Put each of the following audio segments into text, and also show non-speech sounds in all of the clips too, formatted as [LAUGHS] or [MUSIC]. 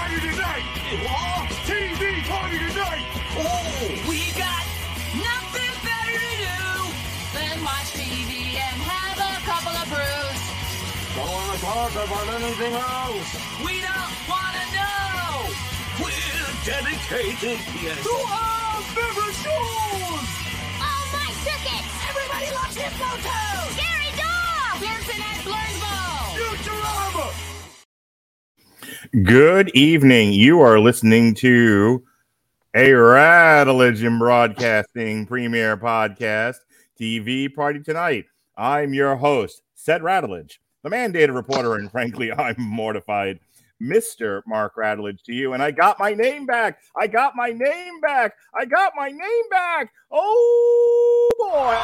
party tonight! TV party tonight! Oh, we got nothing better to do than watch TV and have a couple of brews. Don't wanna talk about anything else! We don't want to know. We're dedicated, yes! To our favorite shows. Oh, my circuit! Everybody loves Hypnotoad. Gary Dog! Pearson at Blurnsville. Futurama! Good evening. You are listening to a Radulich in Broadcasting premiere podcast, TV Party Tonight. I'm your host, Seth Radulich, the mandated reporter, and frankly, [LAUGHS] I'm mortified. Mr. Mark Radulich to you, and I got my name back. I got my name back. I got my name back. Oh boy.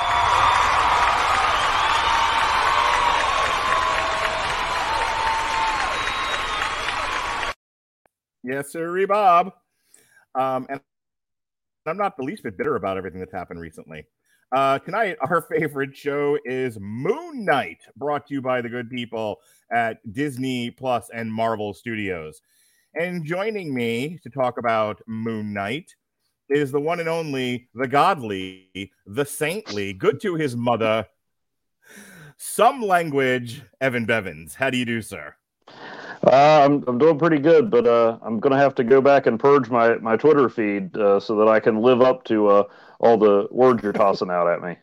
Yes, sir, Bob. Um, and I'm not the least bit bitter about everything that's happened recently. Uh, tonight, [LAUGHS] our favorite show is Moon Knight, brought to you by the good people at Disney Plus and Marvel Studios. And joining me to talk about Moon Knight is the one and only, the godly, the saintly, good to his mother, some language, Evan Bevins. How do you do, sir? Uh, I'm I'm doing pretty good, but uh, I'm gonna have to go back and purge my my Twitter feed uh, so that I can live up to uh, all the words you're tossing out at me.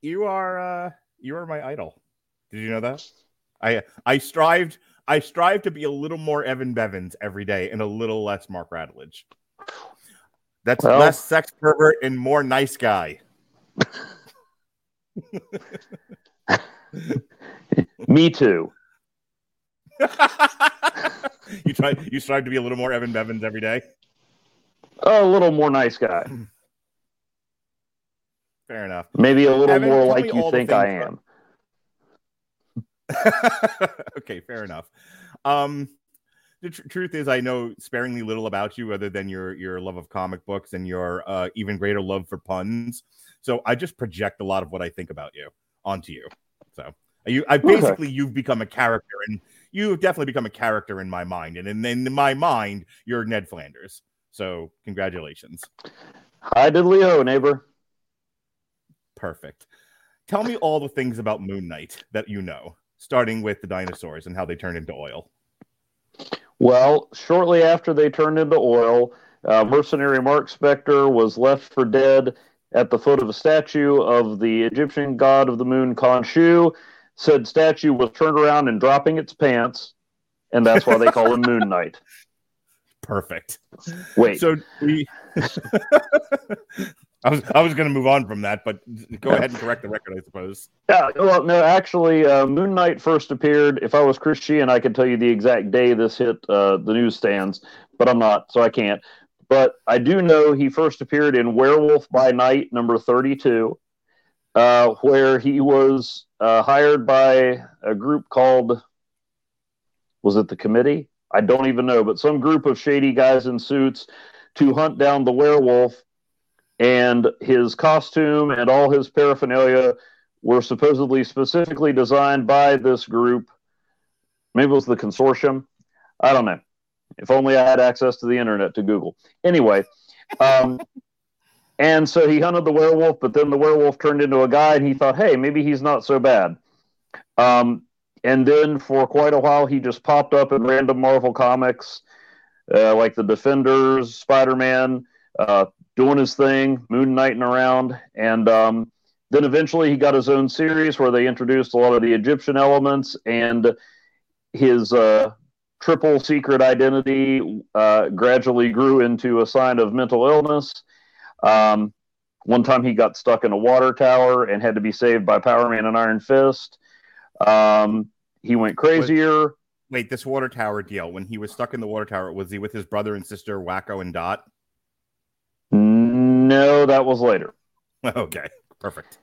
You are uh, you are my idol. Did you know that? I I strived I strive to be a little more Evan Bevins every day and a little less Mark Radulich. That's Well- less sex pervert and more nice guy. [LAUGHS] Me too. [LAUGHS] you try you strive to be a little more Evan Bevins every day. A little more nice guy. [LAUGHS] Fair enough. Maybe a little Evan, more like you think I am. [LAUGHS] okay, fair enough. Um, the tr- truth is, I know sparingly little about you, other than your your love of comic books and your uh, even greater love for puns. So I just project a lot of what I think about you onto you. So you, I Okay. basically you've become a character, and you've definitely become a character in my mind, and in, in my mind, you're Ned Flanders. So congratulations, Hi diddly Leo, neighbor. perfect. Tell me all the things about Moon Knight that you know, starting with the dinosaurs and how they turned into oil. Well, shortly after they turned into oil, uh, mercenary Mark Spector was left for dead at the foot of a statue of the Egyptian god of the moon, Khonshu. Said statue was turned around and dropping its pants, and that's why they call him Moon Knight. Perfect. Wait, So we. [LAUGHS] I was I was going to move on from that, but go ahead and correct the record, I suppose. yeah, well, no, actually, uh, Moon Knight first appeared. If I was Chris Sheehan, I could tell you the exact day this hit uh, the newsstands, but I'm not, so I can't. But I do know he first appeared in Werewolf by Night, number 32, uh, where he was uh, hired by a group called, was it the committee? I don't even know, but some group of shady guys in suits to hunt down the werewolf. And his costume and all his paraphernalia were supposedly specifically designed by this group. Maybe it was the consortium. I don't know. If only I had access to the internet to Google. Anyway, um, and so he hunted the werewolf, but then the werewolf turned into a guy, and he thought, hey, maybe he's not so bad. Um, and then for quite a while, he just popped up in random Marvel comics, uh, like the Defenders, Spider Man, uh, doing his thing, Moon Knighting around, and um, then eventually he got his own series where they introduced a lot of the Egyptian elements and his uh, triple secret identity uh, gradually grew into a sign of mental illness. Um, one time he got stuck in a water tower and had to be saved by Power Man and Iron Fist. Um, he went crazier. Wait, this water tower deal. When he was stuck in the water tower, was he with his brother and sister Wacko and Dot? No, that was later. [LAUGHS] Okay, perfect.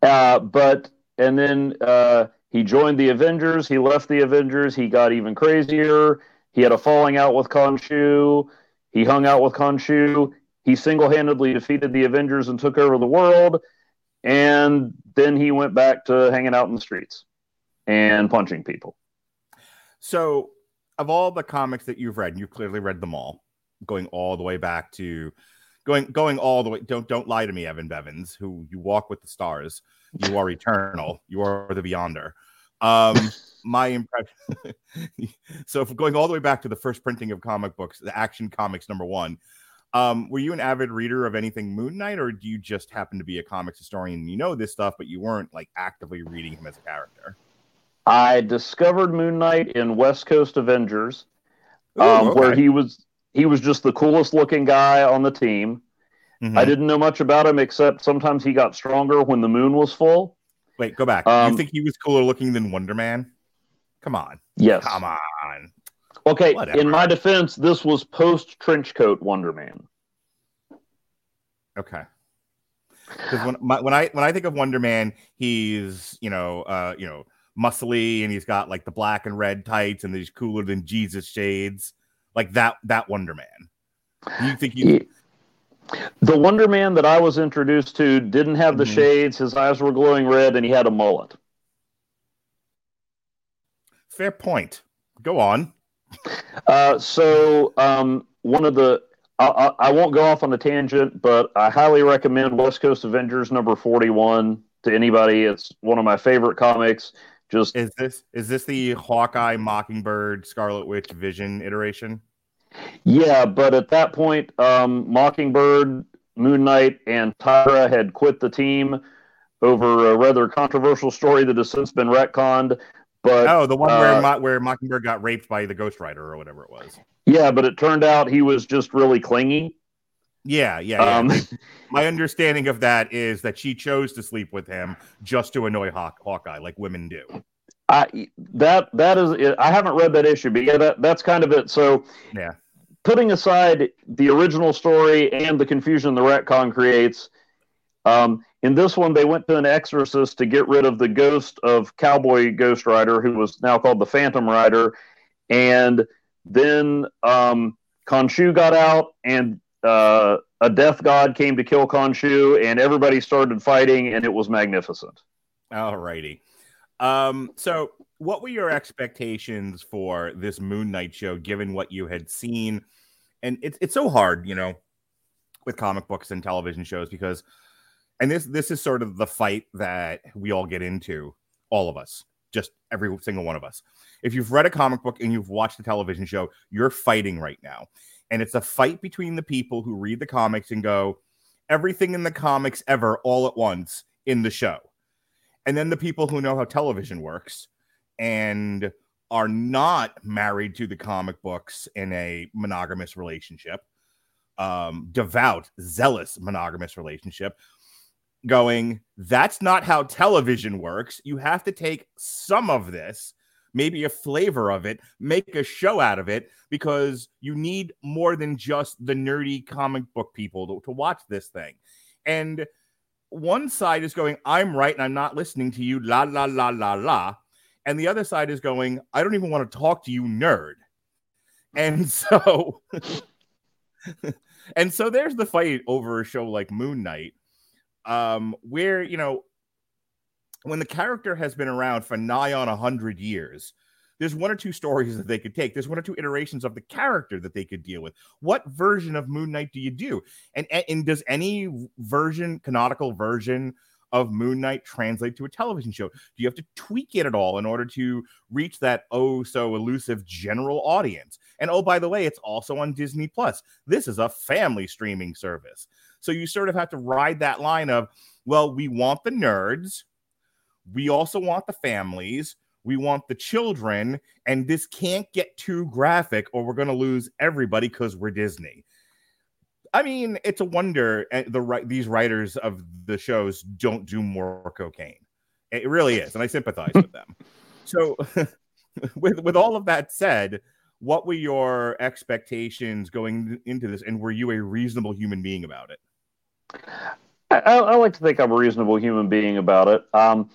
Uh, but and then uh, he joined the Avengers. He left the Avengers. He got even crazier. He had a falling out with Khonshu. He hung out with Khonshu. He single-handedly defeated the Avengers and took over the world. And then he went back to hanging out in the streets and punching people. So of all the comics that you've read, and you've clearly read them all, going all the way back to going going all the way. Don't don't lie to me, Evan Bevins, who you walk with the stars. You are eternal. [LAUGHS] You are the Beyonder. Um, my impression. [LAUGHS] so, if going all the way back to the first printing of comic books, the Action Comics number one, um, were you an avid reader of anything Moon Knight, or do you just happen to be a comics historian and you know this stuff, but you weren't like actively reading him as a character? I discovered Moon Knight in West Coast Avengers, Ooh, um, okay. where he was he was just the coolest looking guy on the team. Mhm. I didn't know much about him except sometimes he got stronger when the moon was full. Wait, go back. Um, you think he was cooler looking than Wonder Man? Come on, Yes. come on. Okay. Whatever. In my defense, this was post trench coat Wonder Man. Okay. Because when my, when I when I think of Wonder Man, he's you know uh you know muscly and he's got like the black and red tights and these cooler than Jesus shades, like that that Wonder Man. You think He- the Wonder Man that I was introduced to didn't have the Mhm. shades. His eyes were glowing red, and he had a mullet. fair point? Go on. Uh, so um, one of the I, I, I won't go off on a tangent, but I highly recommend West Coast Avengers number forty-one to anybody. It's one of my favorite comics. Just Is this is this the Hawkeye, Mockingbird, Scarlet Witch, Vision iteration? yeah, but at that point, um, Mockingbird, Moon Knight, and Tigra had quit the team over a rather controversial story that has since been retconned. But Oh, the one uh, where Mo- where Mockingbird got raped by the Ghost Rider or whatever it was. yeah, but it turned out he was just really clingy. Yeah, yeah. yeah. Um, [LAUGHS] My understanding of that is that she chose to sleep with him just to annoy Hawk- Hawkeye, like women do. I that that is I haven't read that issue, but yeah, that that's kind of it. So Yeah. putting aside the original story and the confusion the retcon creates, um, in this one they went to an exorcist to get rid of the ghost of Cowboy Ghost Rider, who was now called the Phantom Rider, and then um, Khonshu got out, and uh, a death god came to kill Khonshu, and everybody started fighting, and it was magnificent. All righty. Um, so what were your expectations for this Moon Knight show, given what you had seen? And it's it's so hard, you know, with comic books and television shows because and this this is sort of the fight that we all get into, all of us, just every single one of us. If you've read a comic book and you've watched a television show, you're fighting right now. And it's a fight between the people who read the comics and go, everything in the comics ever all at once in the show. And then the people who know how television works and are not married to the comic books in a monogamous relationship, um, devout, zealous monogamous relationship, going, that's not how television works. You have to take some of this, maybe a flavor of it, make a show out of it, because you need more than just the nerdy comic book people to, to watch this thing. And one side is going, I'm right and I'm not listening to you, la, la, la, la, la. And the other side is going, I don't even want to talk to you, nerd. And [LAUGHS] so, and so there's the fight over a show like Moon Knight, um, where, you know, when the character has been around for nigh on a hundred years, there's one or two stories that they could take. There's one or two iterations of the character that they could deal with. What version of Moon Knight do you do? And and does any version, canonical version of Moon Knight translate to a television show? Do you have to tweak it at all in order to reach that oh so elusive general audience? And oh, by the way, it's also on Disney Plus. This is a family streaming service. So you sort of have to ride that line of, well, we want the nerds, we also want the families, we want the children, and this can't get too graphic or we're going to lose everybody because we're Disney. I mean, it's a wonder uh, the right these writers of the shows don't do more cocaine. It really is, and I sympathize with them. [LAUGHS] So, [LAUGHS] with with all of that said, what were your expectations going into this, and were you a reasonable human being about it? I, I like to think I'm a reasonable human being about it. Um,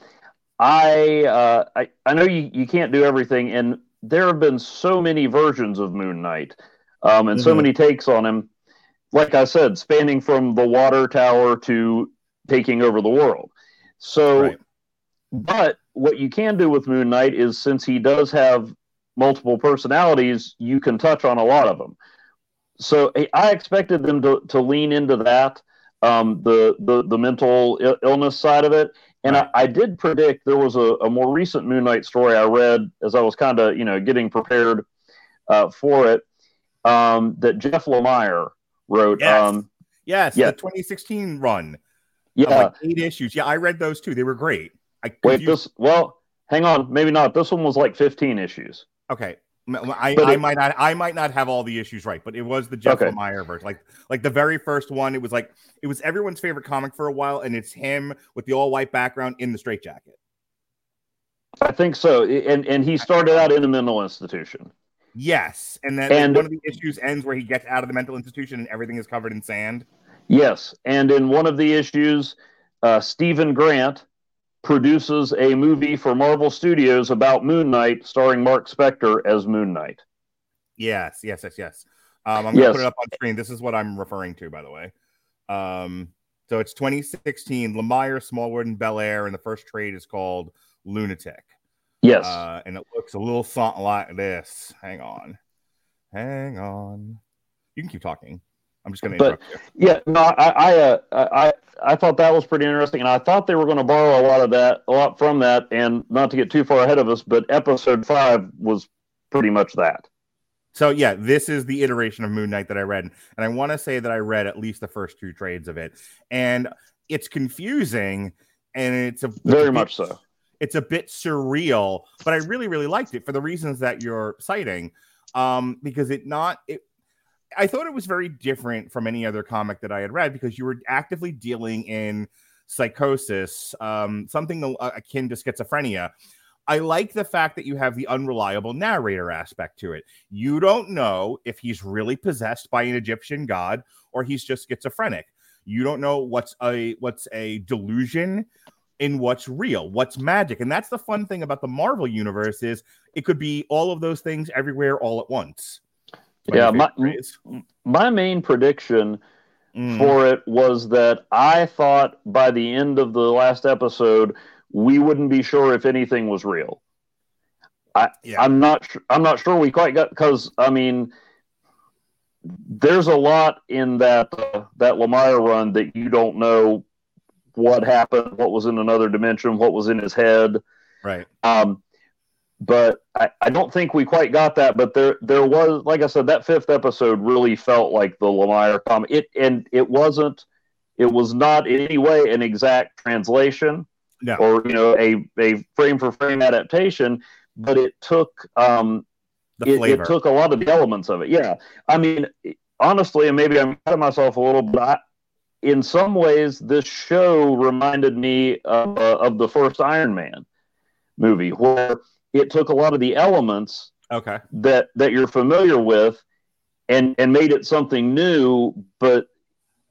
I, uh, I I know you, you can't do everything, and there have been so many versions of Moon Knight, um, and so Mhm. many takes on him. Like I said, spanning from the water tower to taking over the world. So, Right. but what you can do with Moon Knight is since he does have multiple personalities, you can touch on a lot of them. So I expected them to, to lean into that, um, the, the the mental illness side of it. And Right. I, I did predict there was a, a more recent Moon Knight story I read as I was kind of you know getting prepared uh, for it um, that Jeff Lemire wrote. Yes. Um, Yes, Yeah. the 2016 run. yeah, like eight issues. Yeah, I read those too. They were great. I wait, confused- this well, hang on, maybe not. This one was like 15 issues. Okay. I, I it- might not I might not have all the issues right, but it was the Jeff Okay. Lemire version. Like like the very first one, it was like it was everyone's favorite comic for a while, and it's him with the all white background in the straitjacket. I think so. And and he started out in a mental institution. Yes, and then And- one of the issues ends where he gets out of the mental institution and everything is covered in sand. Yes, and in one of the issues, uh, Stephen Grant produces a movie for Marvel Studios about Moon Knight, starring Mark Spector as Moon Knight. Yes, yes, yes, yes. Um, I'm gonna Yes. put it up on screen. This is what I'm referring to, by the way. Um, so it's 2016, Lemire, Smallwood, and Bellaire, and the first trade is called Lunatic. Yes, Uh, and it looks a little something like this. Hang on. Hang on. You can keep talking. I'm just going to But- interrupt you. yeah. No, I I, uh, I I thought that was pretty interesting, and I thought they were going to borrow a lot of that, a lot from that, and not to get too far ahead of us, but episode five was pretty much that. So, yeah, this is the iteration of Moon Knight that I read. And I want to say that I read at least the first two trades of it. And it's confusing and it's a it's a Very bit- much so. It's a bit surreal, but I really, really liked it for the reasons that you're citing. Um, because it not it I thought it was very different from any other comic that I had read because you were actively dealing in psychosis, um, something akin to schizophrenia. I like the fact that you have the unreliable narrator aspect to it. You don't know if he's really possessed by an Egyptian god or he's just schizophrenic. You don't know what's a what's a delusion in what's real, what's magic. And that's the fun thing about the Marvel universe is it could be all of those things everywhere all at once. Yeah, my- My main prediction Mm. for it was that I thought by the end of the last episode we wouldn't be sure if anything was real. I, yeah. I'm not. I'm not sure we quite got because I mean, there's a lot in that uh, that Lemire run that you don't know what happened, what was in another dimension, what was in his head. right. Um, but I, I don't think we quite got that. But there there was, like I said, that fifth episode really felt like the Lemire comic. It and it wasn't. It was not in any way an exact translation No. or you know a a frame for frame adaptation, but it took um, it, it took a lot of the elements of it. Yeah, I mean, honestly, and maybe I'm cutting myself a little, but I, in some ways, this show reminded me of, uh, of the first Iron Man movie, where it took a lot of the elements okay. that that you're familiar with, and and made it something new, but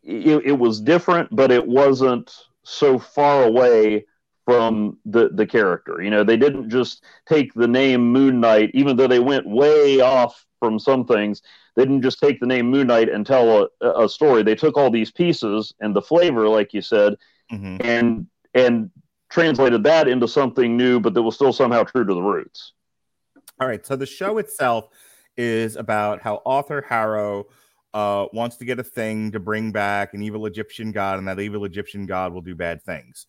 it, it was different, but it wasn't so far away from the the character. You know, they didn't just take the name Moon Knight, even though they went way off from some things. They didn't just take the name Moon Knight and tell a, a story. They took all these pieces and the flavor, like you said, hmm and and translated that into something new, but that was still somehow true to the roots. All right. So the show itself is about how Arthur Harrow uh, wants to get a thing to bring back an evil Egyptian god, and that evil Egyptian god will do bad things.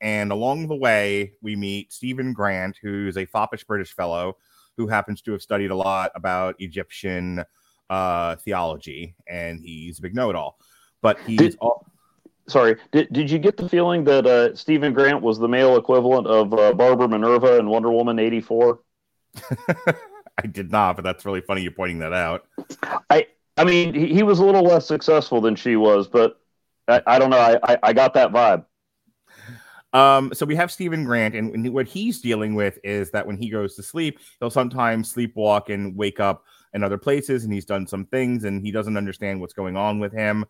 And along the way, we meet Stephen Grant, who's a foppish British fellow who happens to have studied a lot about Egyptian uh, theology, and he's a big know-it-all. But he's Did- all, Sorry, did, did you get the feeling that uh, Stephen Grant was the male equivalent of uh, Barbara Minerva in Wonder Woman eighty four? [LAUGHS] I did not, but that's really funny you pointing that out. I I mean, he, he was a little less successful than she was, but I, I don't know. I, I, I got that vibe. Um, so we have Stephen Grant, and and what he's dealing with is that when he goes to sleep, he'll sometimes sleepwalk and wake up in other places, and he's done some things, and he doesn't understand what's going on with him.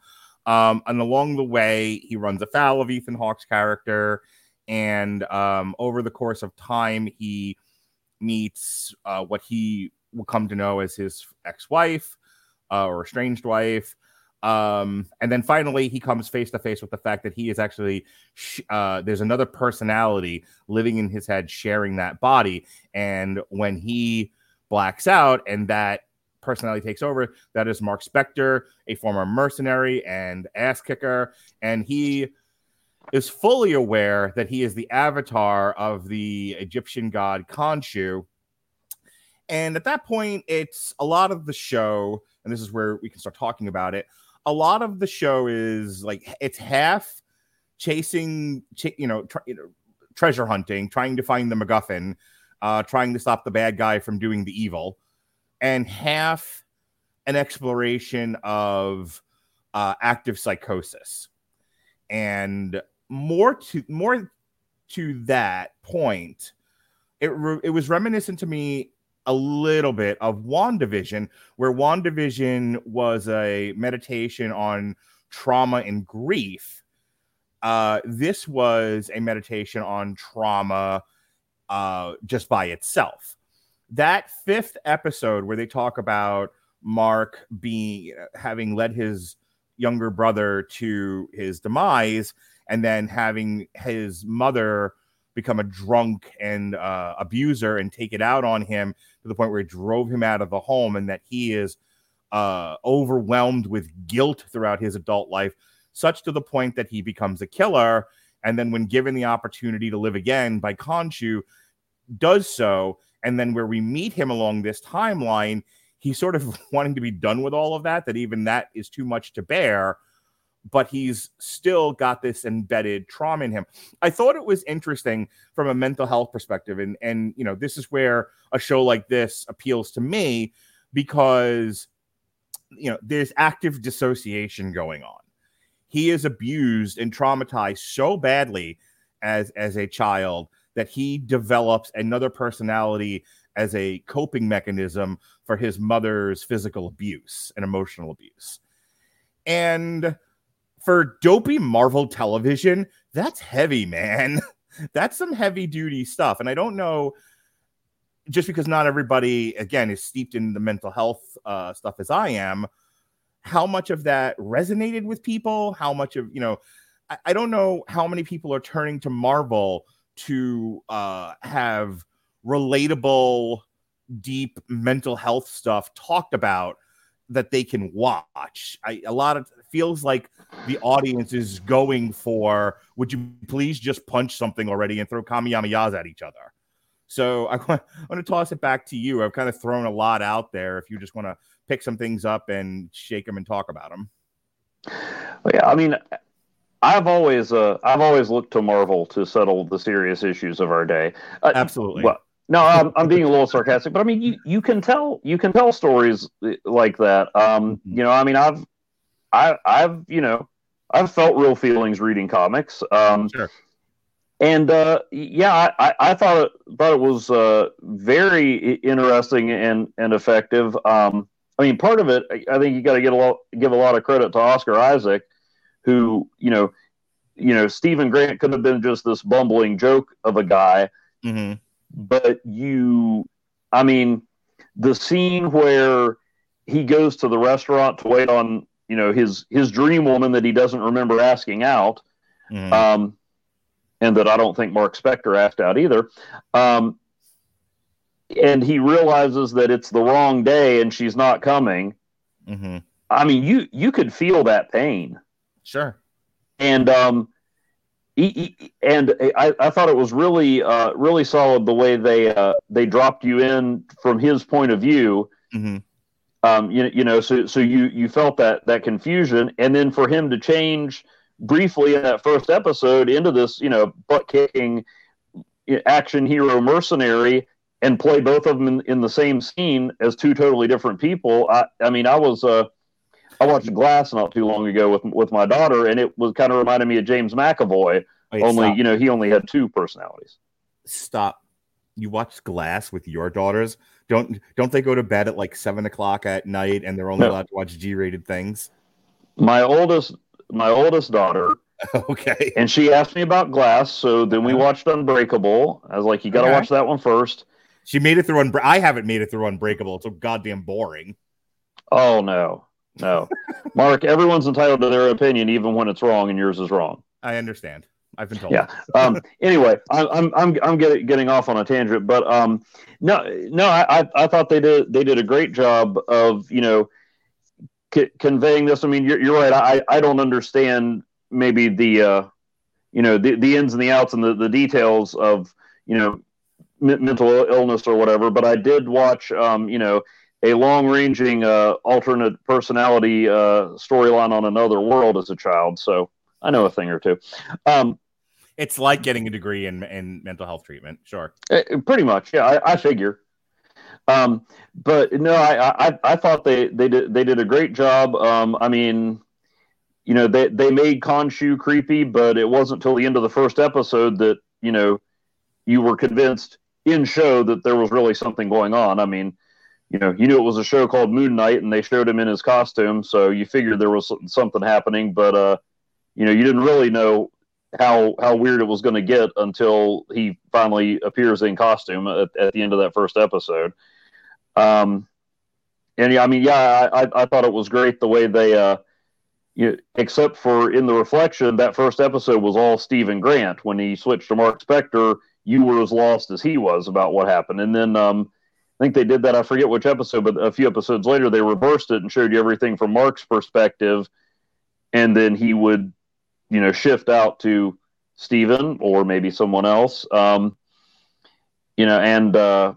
Um, and along the way, he runs afoul of Ethan Hawke's character, and um, over the course of time, he meets uh, what he will come to know as his ex-wife uh, or estranged wife. Um, and then finally, he comes face to face with the fact that he is actually sh- uh, there's another personality living in his head, sharing that body. And when he blacks out, and that personality takes over. That is Mark Spector, a former mercenary and ass kicker, and he is fully aware that he is the avatar of the Egyptian god Khonshu. And at that point, it's a lot of the show, and this is where we can start talking about it. A lot of the show is like it's half chasing, ch- you know, tr- you know, treasure hunting, trying to find the MacGuffin, uh, trying to stop the bad guy from doing the evil, and half an exploration of uh, active psychosis. And more to more to that point, it re- it was reminiscent to me a little bit of WandaVision, where WandaVision was a meditation on trauma and grief. Uh, this was a meditation on trauma uh, just by itself. That fifth episode where they talk about Mark being having led his younger brother to his demise and then having his mother become a drunk and uh, abuser and take it out on him to the point where it drove him out of the home and that he is uh, overwhelmed with guilt throughout his adult life, such to the point that he becomes a killer. And then, when given the opportunity to live again by Khonshu, does so. And then, where we meet him along this timeline, he's sort of [LAUGHS] wanting to be done with all of that, that even that is too much to bear but he's still got this embedded trauma in him. I thought it was interesting from a mental health perspective, and and you know this is where a show like this appeals to me because you know there's active dissociation going on. He is abused and traumatized so badly as as a child that he develops another personality as a coping mechanism for his mother's physical abuse and emotional abuse. And for dopey Marvel television, that's heavy, man. [LAUGHS] that's some heavy duty stuff. And I don't know, just because not everybody, again, is steeped in the mental health uh, stuff as I am, how much of that resonated with people, how much of, you know, I, I don't know how many people are turning to Marvel to uh, have relatable, deep mental health stuff talked about that they can watch. I, a lot of feels like the audience is going for would you please just punch something already and throw kamehamehas at each other? So [LAUGHS] I want, I want to toss it back to you. I've kind of thrown a lot out there if you just want to pick some things up and shake them and talk about them well, yeah i mean i've always uh, i've always looked to marvel to settle the serious issues of our day uh, absolutely well no, I'm, I'm being a little sarcastic, but I mean, you, you can tell you can tell stories like that. Um, mm-hmm. you know, I mean, I've I, I've you know I've felt real feelings reading comics. Um, sure. And uh, yeah, I, I thought it, thought it was uh, very interesting and and effective. Um, I mean, part of it, I think you got to get a lot, give a lot of credit to Oscar Isaac, who you know, you know, Stephen Grant could have been just this bumbling joke of a guy, mm-hmm. but you, I mean, the scene where he goes to the restaurant to wait on you know his his dream woman that he doesn't remember asking out, mm. um, and that I don't think Mark Spector asked out either. Um, and he realizes that it's the wrong day and she's not coming. Mm-hmm. I mean, you you could feel that pain. Sure. And um, he, he, and I, I thought it was really uh, really solid the way they uh, they dropped you in from his point of view. Mm-hmm um, you, you know, so so you you felt that that confusion, and then for him to change briefly in that first episode into this, you know, butt kicking action hero mercenary and play both of them in, in, the same scene as two totally different people. I, I mean, I was, uh, I watched Glass not too long ago with with my daughter, and it was kind of reminded me of James McAvoy. Wait, only, stop. you know, he only had two personalities. Stop. You watched Glass with your daughters? Don't don't they go to bed at like seven o'clock at night and they're only no. allowed to watch G-rated things? My oldest my oldest daughter. [LAUGHS] okay. And she asked me about Glass, so then we uh-huh. watched Unbreakable. I was like, you got to okay. watch that one first. She made it through Unbreakable. I haven't made it through Unbreakable. It's so goddamn boring. Oh no, no, [LAUGHS] Mark. Everyone's entitled to their opinion, even when it's wrong, and yours is wrong. I understand. I've been told. Yeah. Um, anyway, I, I'm I'm I'm getting getting off on a tangent, but um, no, no, I I- I thought they did they did a great job of you know c- conveying this. I mean, you're you're right. I I don't understand maybe the uh, you know the the ins and the outs and the the details of you know m- mental illness or whatever, but I did watch um, you know a long ranging uh, alternate personality uh, storyline on another world as a child, so I know a thing or two. Um, It's like getting a degree in in mental health treatment. Sure. Uh, Pretty much, yeah. I, I figure. Um, but no, I, I I thought they they did they did a great job. Um, I mean, you know, they they made Khonshu creepy, but it wasn't till the end of the first episode that you know you were convinced in show that there was really something going on. I mean, you know, you knew it was a show called Moon Knight, and they showed him in his costume, so you figured there was something happening. But uh, you know, you didn't really know how how weird it was going to get until he finally appears in costume at, at the end of that first episode. Um, and yeah, I mean, yeah, I, I, I thought it was great the way they, uh, you, except for in the reflection, that first episode was all Stephen Grant. When he switched to Mark Spector, you were as lost as he was about what happened. And then um, I think they did that. I forget which episode, but a few episodes later, they reversed it and showed you everything from Mark's perspective, and then he would, you know, shift out to Stephen or maybe someone else. Um, you know, and uh,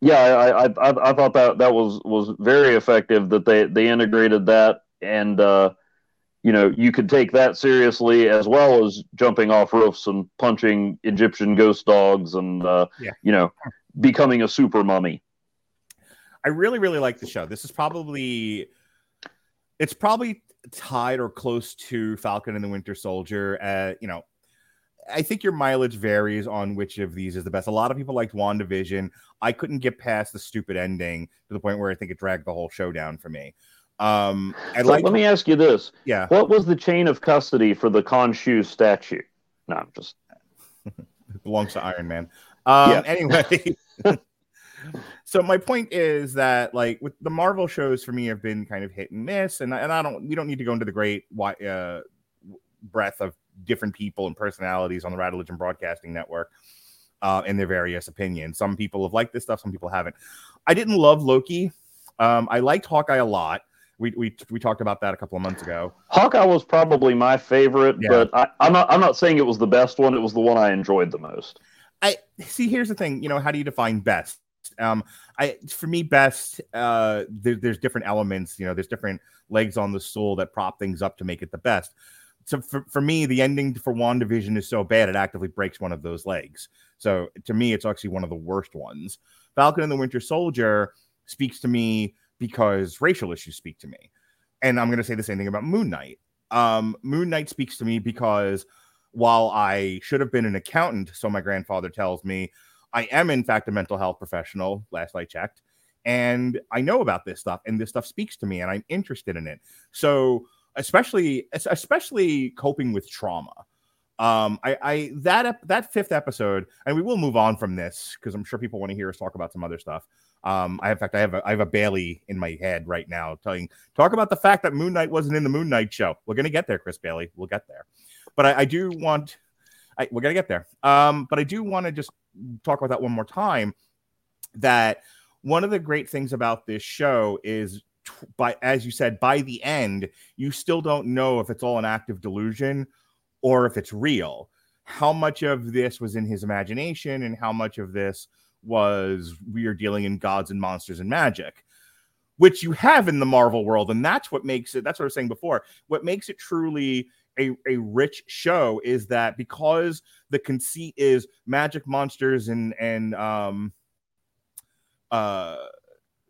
yeah, I, I, I, I thought that that was was very effective that they they integrated that and uh, you know you could take that seriously as well as jumping off roofs and punching Egyptian ghost dogs and uh, Yeah. you know becoming a super mummy. I really, really like the show. This is probably it's probably tied or close to Falcon and the Winter Soldier. Uh, you know, I think your mileage varies on which of these is the best. A lot of people liked WandaVision. I couldn't get past the stupid ending to the point where I think it dragged the whole show down for me. Um, So like, let me ask you this: yeah, What was the chain of custody for the Khonshu statue? No, I'm just [LAUGHS] it belongs to Iron Man. Um, Yeah. Anyway, [LAUGHS] so my point is that like with the Marvel shows for me have been kind of hit and miss, and I- and I don't we don't need to go into the great uh, breadth of different people and personalities on the Raduligion Broadcasting Network uh, and their various opinions. Some people have liked this stuff, some people haven't. I didn't love Loki. Um, I liked Hawkeye a lot. We, we we talked about that a couple of months ago. Hawkeye was probably my favorite, Yeah. but I, I'm not. I'm not saying it was the best one. It was the one I enjoyed the most. I see. Here's the thing. You know, how do you define best? Um, I for me, best. Uh, there, there's different elements. You know, there's different legs on the stool that prop things up to make it the best. So for, for me, the ending for WandaVision is so bad it actively breaks one of those legs. So to me, it's actually one of the worst ones. Falcon and the Winter Soldier speaks to me because racial issues speak to me, and I'm going to say the same thing about Moon Knight. Um, Moon Knight speaks to me because while I should have been an accountant, so my grandfather tells me, I am in fact a mental health professional. Last I checked, and I know about this stuff, and this stuff speaks to me, and I'm interested in it. So, especially, especially coping with trauma. Um, I, I that that fifth episode, and we will move on from this because I'm sure people want to hear us talk about some other stuff. Um, I in fact I have a I have a Bailey in my head right now telling talk about the fact that Moon Knight wasn't in the Moon Knight show. We're gonna get there, Chris Bailey. We'll get there, but I, I do want I, we're gonna get there. Um, but I do want to just talk about that one more time. That one of the great things about this show is, t- by as you said, by the end, you still don't know if it's all an active delusion or if it's real. How much of this was in his imagination, and how much of this was we are dealing in gods and monsters and magic, which you have in the Marvel world, and that's what makes it. That's what I was saying before. What makes it truly a, a rich show is that because the conceit is magic monsters and and um uh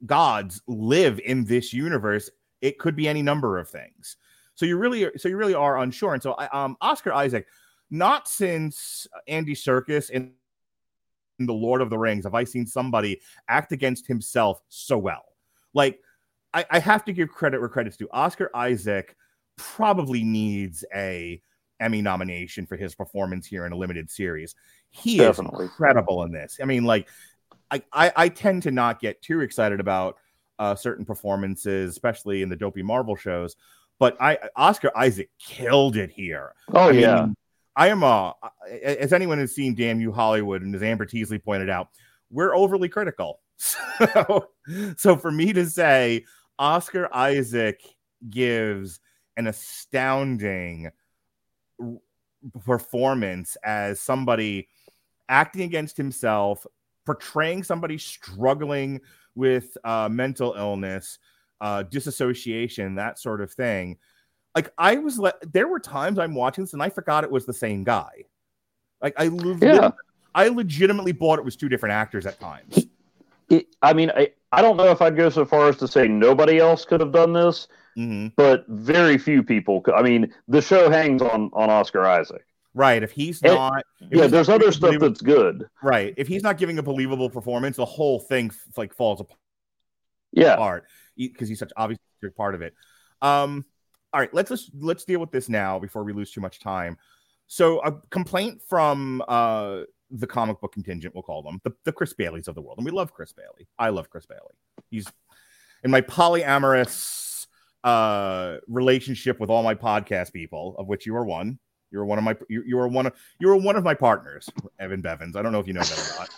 gods live in this universe it could be any number of things. So you really so you really are unsure. And so I- um oscar isaac not since andy serkis in the lord of the rings have i seen somebody act against himself so well. Like i, I have to give credit where credit's due. Oscar isaac probably needs a Emmy nomination for his performance here in a limited series. He Definitely. is incredible in this. I mean, like, I, I, I tend to not get too excited about uh, certain performances, especially in the dopey Marvel shows. But I Oscar Isaac killed it here. Oh I yeah, mean, I am a as anyone has seen Damn You Hollywood and as Amber Teasley pointed out, we're overly critical. [LAUGHS] So, so for me to say Oscar Isaac gives an astounding performance as somebody acting against himself, portraying somebody struggling with uh, mental illness, uh, disassociation, that sort of thing. Like I was, le- there were times I'm watching this and I forgot it was the same guy. Like I, le- Yeah. I legitimately bought it was two different actors at times. It, I mean, I, I don't know if I'd go so far as to say nobody else could have done this, hmm but very few people. Could, I mean, the show hangs on on Oscar Isaac. Right. If he's And- not, if Yeah, there's other stuff believable- that's good. right. If he's not giving a believable performance, the whole thing f- like falls apart. Yeah, apart because he's such obviously a part of it. Um, all right, let's just let's deal with this now before we lose too much time. So, a complaint from uh, the comic book contingent, we'll call them the, the Chris Baileys of the world, and we love Chris Bailey. I love Chris Bailey. He's in my polyamorous uh, relationship with all my podcast people, of which you are one. You're one of my you, you are one of you are one of my partners, Evan Bevins. I don't know if you know that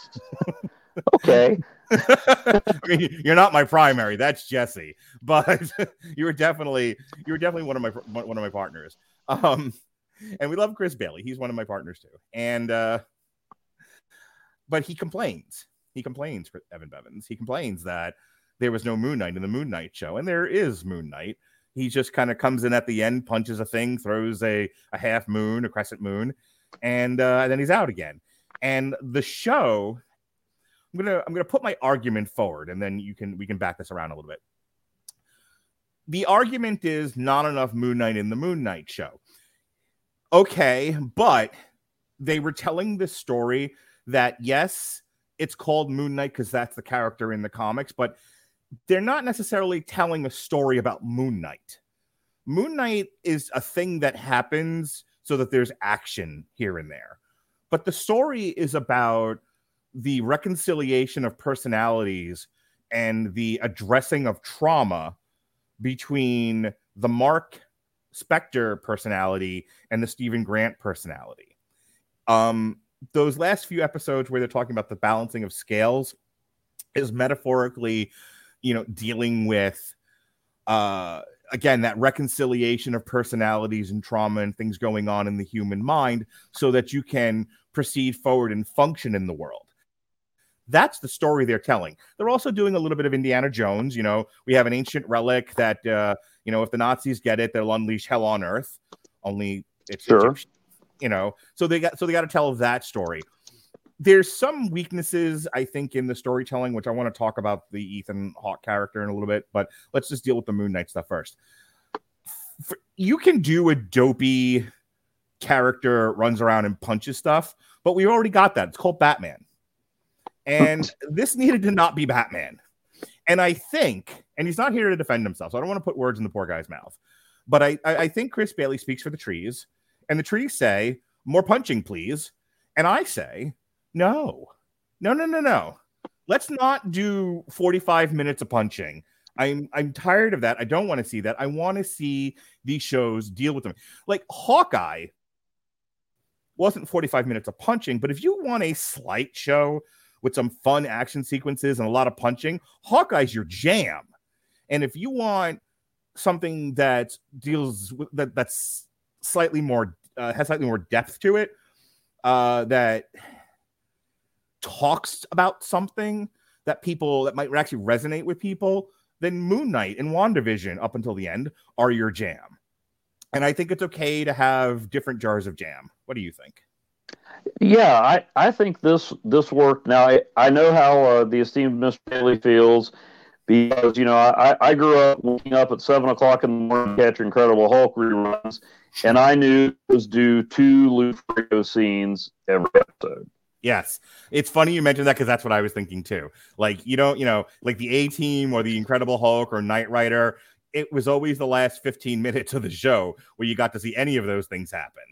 or not. [LAUGHS] okay. [LAUGHS] I mean, you're not my primary. That's Jesse, but [LAUGHS] you were definitely you were definitely one of my one of my partners. Um, and we love Chris Bailey. He's one of my partners too. And uh, but he complains. He complains, for Evan Bevins. He complains that there was no Moon Knight in the Moon Knight show, and there is Moon Knight. He just kind of comes in at the end, punches a thing, throws a a half moon, a crescent moon, and uh, then he's out again. And the show I'm gonna I'm gonna put my argument forward, and then you can we can back this around a little bit. The argument is not enough Moon Knight in the Moon Knight show. Okay, but they were telling this story that yes, it's called Moon Knight because that's the character in the comics, but they're not necessarily telling a story about Moon Knight. Moon Knight is a thing that happens so that there's action here and there. But the story is about the reconciliation of personalities and the addressing of trauma between the Mark Spector personality and the Stephen Grant personality. Um, those last few episodes where they're talking about the balancing of scales is metaphorically, you know, dealing with uh again that reconciliation of personalities and trauma and things going on in the human mind so that you can proceed forward and function in the world that's the story they're telling. They're also doing a little bit of Indiana Jones. You know, we have an ancient relic that, uh, you know, if the Nazis get it, they'll unleash hell on earth. Only it's, Sure. Egyptian, you know, so they got so they got to tell that story. There's some weaknesses, I think, in the storytelling, which I want to talk about the Ethan Hawke character in a little bit, but let's just deal with the Moon Knight stuff first. F- You can do a dopey character runs around and punches stuff, but we already got that. It's called Batman and [LAUGHS] this needed to not be Batman. And I think, and he's not here to defend himself, so I don't want to put words in the poor guy's mouth. But I, I, I think Chris Bailey speaks for the trees, and the trees say, "More punching, please." And I say, "No, no, no, no, no. Let's not do forty-five minutes of punching. I'm I'm tired of that. I don't want to see that. I want to see these shows deal with them. Like Hawkeye wasn't 45 minutes of punching, but if you want a slight show with some fun action sequences and a lot of punching, Hawkeye's your jam. And if you want something that deals with that that's slightly more uh, has slightly more depth to it, uh, that talks about something that people that might actually resonate with people, then Moon Knight and WandaVision up until the end are your jam. And I think it's okay to have different jars of jam. What do you think? Yeah, I, I think this this worked. Now I, I know how uh, the esteemed Mr. Bailey feels because you know I, I grew up waking up at seven o'clock in the morning to catch Incredible Hulk reruns, and I knew it was due two Lou Ferrigno scenes every episode. Yes, it's funny you mentioned that because that's what I was thinking too. Like you don't, you know, like the A Team or the Incredible Hulk or Knight Rider. It was always the last fifteen [LAUGHS] minutes of the show where you got to see any of those things happen.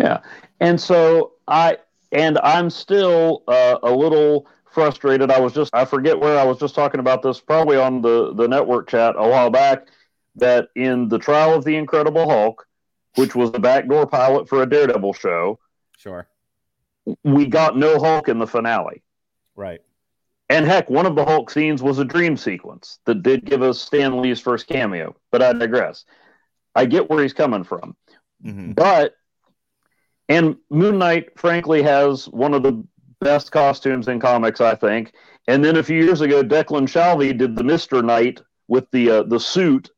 Yeah, and so I and I'm still uh, a little frustrated. I was just I forget where I was just talking about this, probably on the the network chat a while back. That in the trial of the Incredible Hulk, which was the backdoor pilot for a Daredevil show. Sure. We got no Hulk in the finale. Right. And heck, one of the Hulk scenes was a dream sequence that did give us Stan Lee's first cameo. But I digress. I get where he's coming from. Mhm. But and Moon Knight, frankly, has one of the best costumes in comics, I think. And then a few years ago, Declan Shalvey did the Mister Knight with the uh, the suit,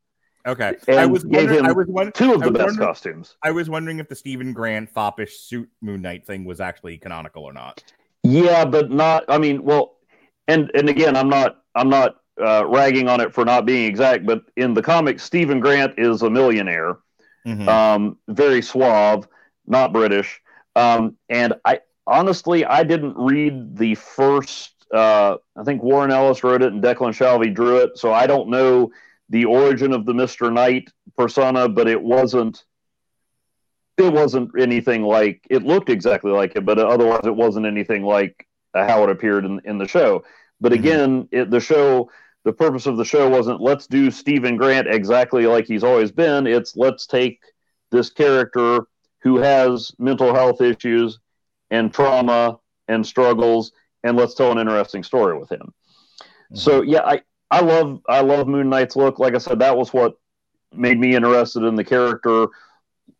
Okay. and I was gave him I was two of the best costumes. I was wondering if the Stephen Grant foppish suit Moon Knight thing was actually canonical or not. Yeah, but not. I mean, well, and and again, I'm not I'm not uh, ragging on it for not being exact, but in the comics, Stephen Grant is a millionaire, Mhm. um, very suave, not British, um, and I honestly I didn't read the first. Uh, I think Warren Ellis wrote it and Declan Shalvey drew it, so I don't know the origin of the Mister Knight persona, but it wasn't. It wasn't anything like it looked exactly like it, but otherwise it wasn't anything like uh, how it appeared in, in the show. But Mhm. again, it, the show, the purpose of the show wasn't let's do Stephen Grant exactly like he's always been. It's let's take this character who has mental health issues and trauma and struggles, and let's tell an interesting story with him. So mm-hmm. yeah, I I love I love Moon Knight's look. Like I said, that was what made me interested in the character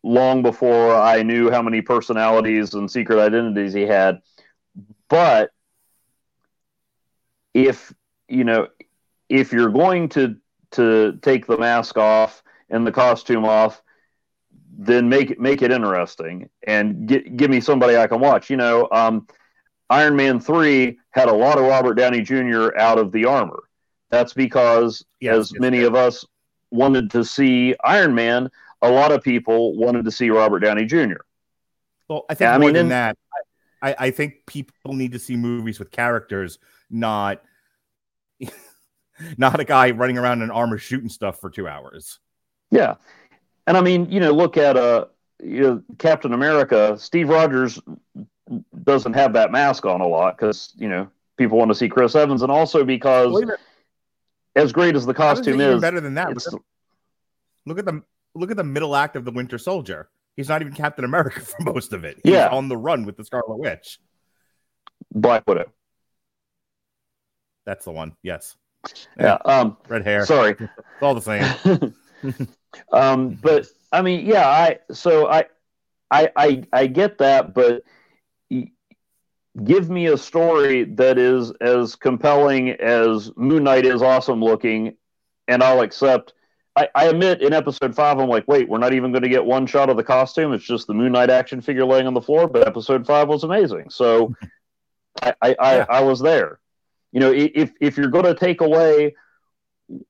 long before I knew how many personalities and secret identities he had. But if you know, if you're going to to take the mask off and the costume off, then make it make it interesting and gi- give me somebody I can watch. You know, um, Iron Man three had a lot of Robert Downey Jr. out of the armor. That's because Yes, as yes, many yes. of us wanted to see Iron Man, a lot of people wanted to see Robert Downey Jr. Well, I think I more mean, than in- that, I, I think people need to see movies with characters, not [LAUGHS] not a guy running around in armor shooting stuff for two hours. Yeah, and I mean, you know, look at uh, you know, Captain America. Steve Rogers doesn't have that mask on a lot because you know people want to see Chris Evans, and also because as great as the how is it costume is, better than that. Look at the look at the middle act of the Winter Soldier. He's not even Captain America [LAUGHS] for most of it. He's Yeah. on the run with the Scarlet Witch. Black Widow. That's the one. Yes, Yeah. Um. red hair. Sorry. It's all the same. [LAUGHS] um, but I mean, yeah, I so I, I, I, I get that, but give me a story that is as compelling as Moon Knight is awesome looking, and I'll accept. I, I admit in episode five, I'm like, wait, we're not even going to get one shot of the costume. It's just the Moon Knight action figure laying on the floor. But episode five was amazing, so I, I, I, Yeah. I was there. You know, if if you're going to take away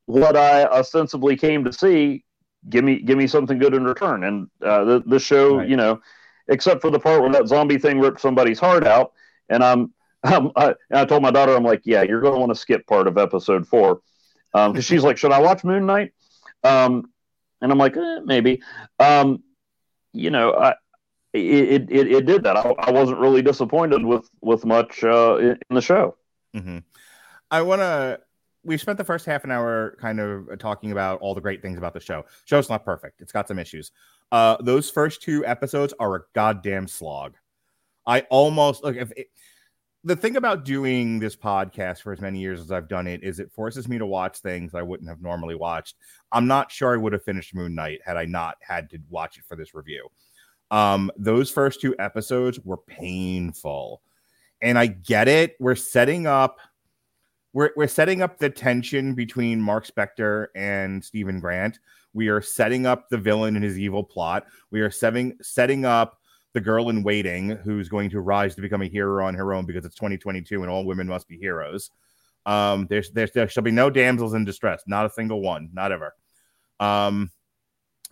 what I ostensibly came to see, give me give me something good in return. And uh, the the show, Right. you know, except for the part where that zombie thing ripped somebody's heart out, and I'm, [LAUGHS] I'm I, and I told my daughter, I'm like, yeah, you're going to want to skip part of episode four, because she's like, should I watch Moon Knight? Um, and I'm like, eh, maybe. Um, you know, I. It, it, it did that. I, I wasn't really disappointed with with much uh, in, the show. hmm I want to. We spent the first half an hour kind of talking about all the great things about the show. Show's not perfect. It's got some issues. Uh, those first two episodes are a goddamn slog. I almost look if it, the thing about doing this podcast for as many years as I've done it is it forces me to watch things I wouldn't have normally watched. I'm not sure I would have finished Moon Knight had I not had to watch it for this review. Um, those first two episodes were painful, and I get it. We're setting up we're, we're setting up the tension between Mark Spector and Stephen Grant. We are setting up the villain and his evil plot. We are setting setting up the girl in waiting who's going to rise to become a hero on her own because it's 2022 and all women must be heroes. Um, there's, there's there shall be no damsels in distress, not a single one, not ever. Um,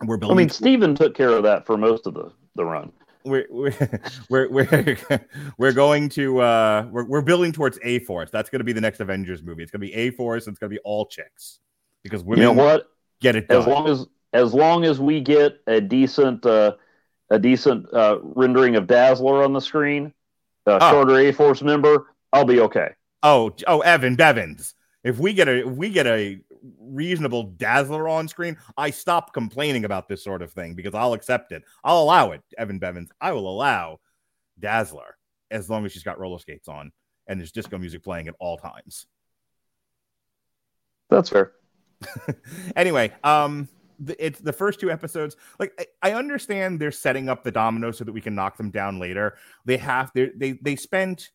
we're building. I mean, Steven took care of that for most of the the run. We're we're [LAUGHS] we're we're, [LAUGHS] we're going to uh we're, we're building towards A Force. That's going to be the next Avengers movie. It's going to be A Force. It's going to be all chicks because women you know what? get it done. As long as as long as we get a decent uh, a decent uh, rendering of Dazzler on the screen, uh, Oh. shorter A Force member, I'll be okay. oh oh Evan Bevins. If we get a if we get a reasonable Dazzler on screen, I stop complaining about this sort of thing because I'll accept it. I'll allow it, Evan Bevins. I will allow Dazzler as long as she's got roller skates on and there's disco music playing at all times. That's fair. [LAUGHS] anyway, um, the, it's the first two episodes. Like I, I understand they're setting up the dominoes so that we can knock them down later. They have they they they spent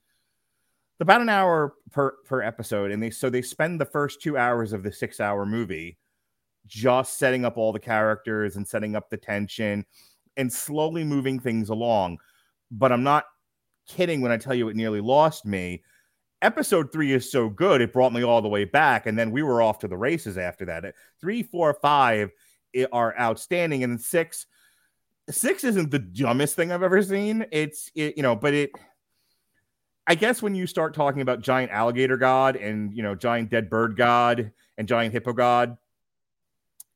about an hour per per episode, and they so they spend the first two hours of the six hour movie just setting up all the characters and setting up the tension and slowly moving things along. But I'm not kidding when I tell you it nearly lost me. Episode three is so good, it brought me all the way back. And then we were off to the races after that. Three, four, five eh, are outstanding. And six, six isn't the dumbest thing I've ever seen. It's, it, you know, but it, I guess when you start talking about giant alligator god and, you know, giant dead bird god and giant hippo god,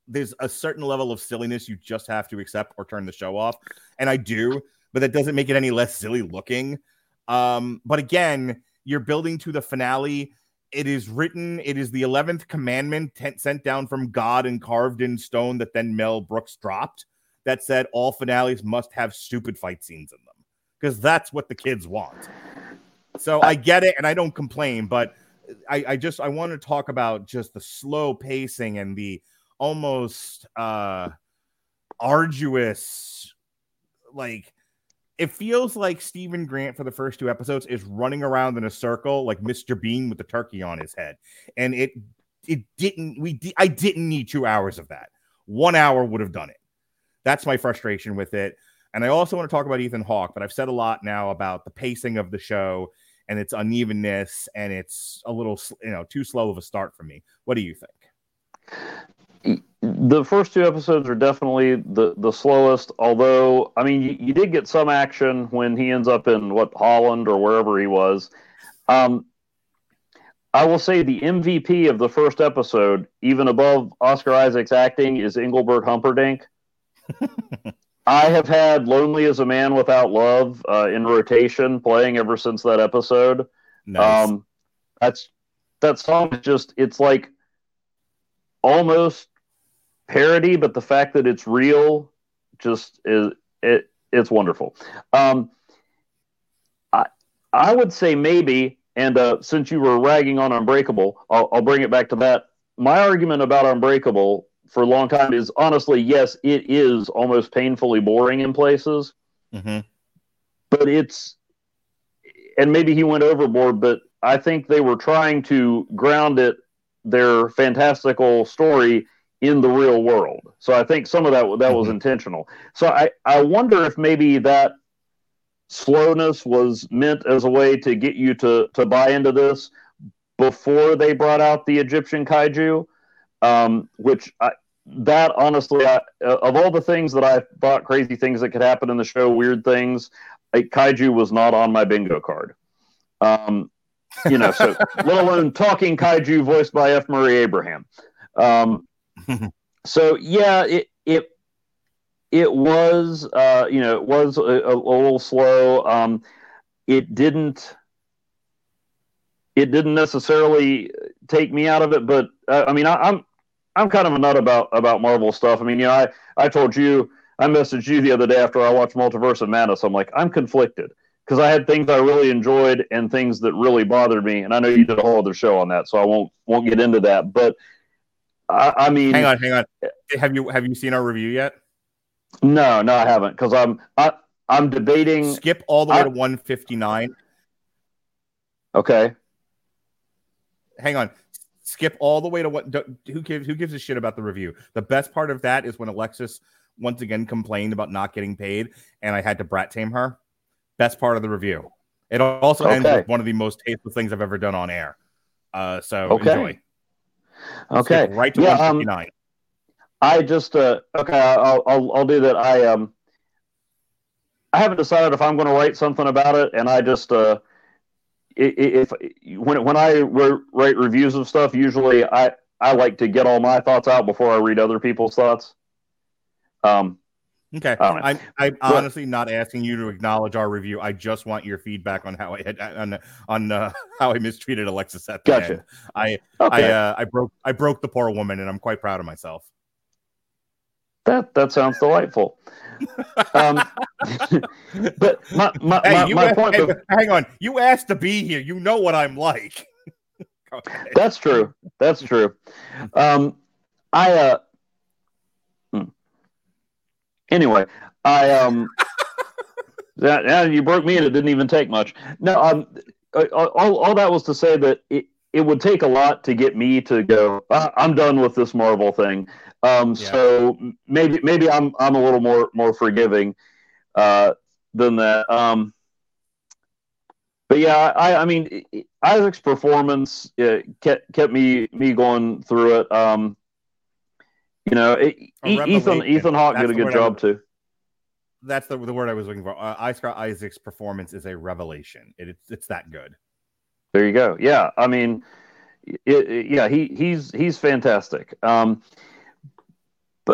there's a certain level of silliness you just have to accept or turn the show off. And I do but that doesn't make it any less silly looking. Um, but again, you're building to the finale. It is written, it is the 11th commandment t- sent down from God and carved in stone that then Mel Brooks dropped that said all finales must have stupid fight scenes in them because that's what the kids want. So I get it and I don't complain, but I, I just I want to talk about just the slow pacing and the almost uh arduous like it feels like Stephen Grant for the first two episodes is running around in a circle like Mr. Bean with the turkey on his head. And it it didn't we I didn't need 2 hours of that. 1 hour would have done it. That's my frustration with it. And I also want to talk about Ethan Hawke, but I've said a lot now about the pacing of the show and its unevenness and it's a little you know too slow of a start for me. What do you think? the first two episodes are definitely the the slowest. Although, I mean, you, you, did get some action when he ends up in what Holland or wherever he was. Um, I will say the MVP of the first episode, even above Oscar Isaac's acting, is Engelbert Humperdinck. [LAUGHS] I have had "Lonely as a Man Without Love" uh, in rotation, playing ever since that episode. Nice. Um, that's that song is just it's like almost parody, but the fact that it's real just is it it's wonderful. Um, I I would say maybe, and uh, since you were ragging on Unbreakable, I'll, I'll bring it back to that. My argument about Unbreakable for a long time is honestly, yes, it is almost painfully boring in places, mm-hmm. but it's and maybe he went overboard, but I think they were trying to ground it their fantastical story in the real world. So I think some of that that was mm-hmm. intentional. So I I wonder if maybe that slowness was meant as a way to get you to to buy into this before they brought out the Egyptian kaiju, um, which I, that honestly, I, of all the things that I thought crazy things that could happen in the show, weird things, like, kaiju was not on my bingo card. Um, you know, so [LAUGHS] let alone talking kaiju voiced by F. Murray Abraham. Um, [LAUGHS] so yeah, it it it was uh, you know it was a, a, little slow. Um, it didn't it didn't necessarily take me out of it, but uh, I mean I, I'm I'm kind of a nut about about Marvel stuff. I mean, you know, I I told you I messaged you the other day after I watched Multiverse of Madness. I'm like I'm conflicted because I had things I really enjoyed and things that really bothered me, and I know you did a whole other show on that, so I won't won't get into that. But I, I mean, hang on, hang on. Have you have you seen our review yet? No, no, I haven't because I'm I, I'm debating. Skip all the way I, to 159. Okay. Hang on. Skip all the way to what? Who gives who gives a shit about the review? The best part of that is when Alexis once again complained about not getting paid, and I had to brat tame her. Best part of the review. It also okay. ends with one of the most tasteful things I've ever done on air. Uh, so okay. enjoy. Okay. right to yeah, 159. Um, I just uh, okay. I'll, I'll I'll do that. I um I haven't decided if I'm going to write something about it, and I just uh if, when when I write reviews of stuff, usually I I like to get all my thoughts out before I read other people's thoughts. Um, Okay, I know. I'm, I'm But- honestly not asking you to acknowledge our review. I just want your feedback on how I had on on uh, [LAUGHS] how I mistreated Alexis at the Gotcha. end. I Okay, I uh, I broke I broke the poor woman, and I'm quite proud of myself. That that sounds delightful. Um, [LAUGHS] but my my, Hey, my, my a- point. hey, of- hang on, you asked to be here. You know what I'm like. [LAUGHS] That's true. That's true. Um, I uh, hmm. anyway, I um, [LAUGHS] that you broke me, and it didn't even take much. No, um, uh, all all that was to say that it it would take a lot to get me to go. "Ah, I'm done with this Marvel thing. Um, Yeah. so maybe maybe I'm I'm a little more more forgiving uh, than that. Um, but yeah, I, I mean, Isaac's performance kept kept me me going through it. Um, you know, it, Ethan. Ethan Hawke did a good job was- too. That's the the word I was looking for. Uh, Oscar Isaac's performance is a revelation. It, it's it's that good. There you go. Yeah, I mean, it, yeah, he he's he's fantastic. Um,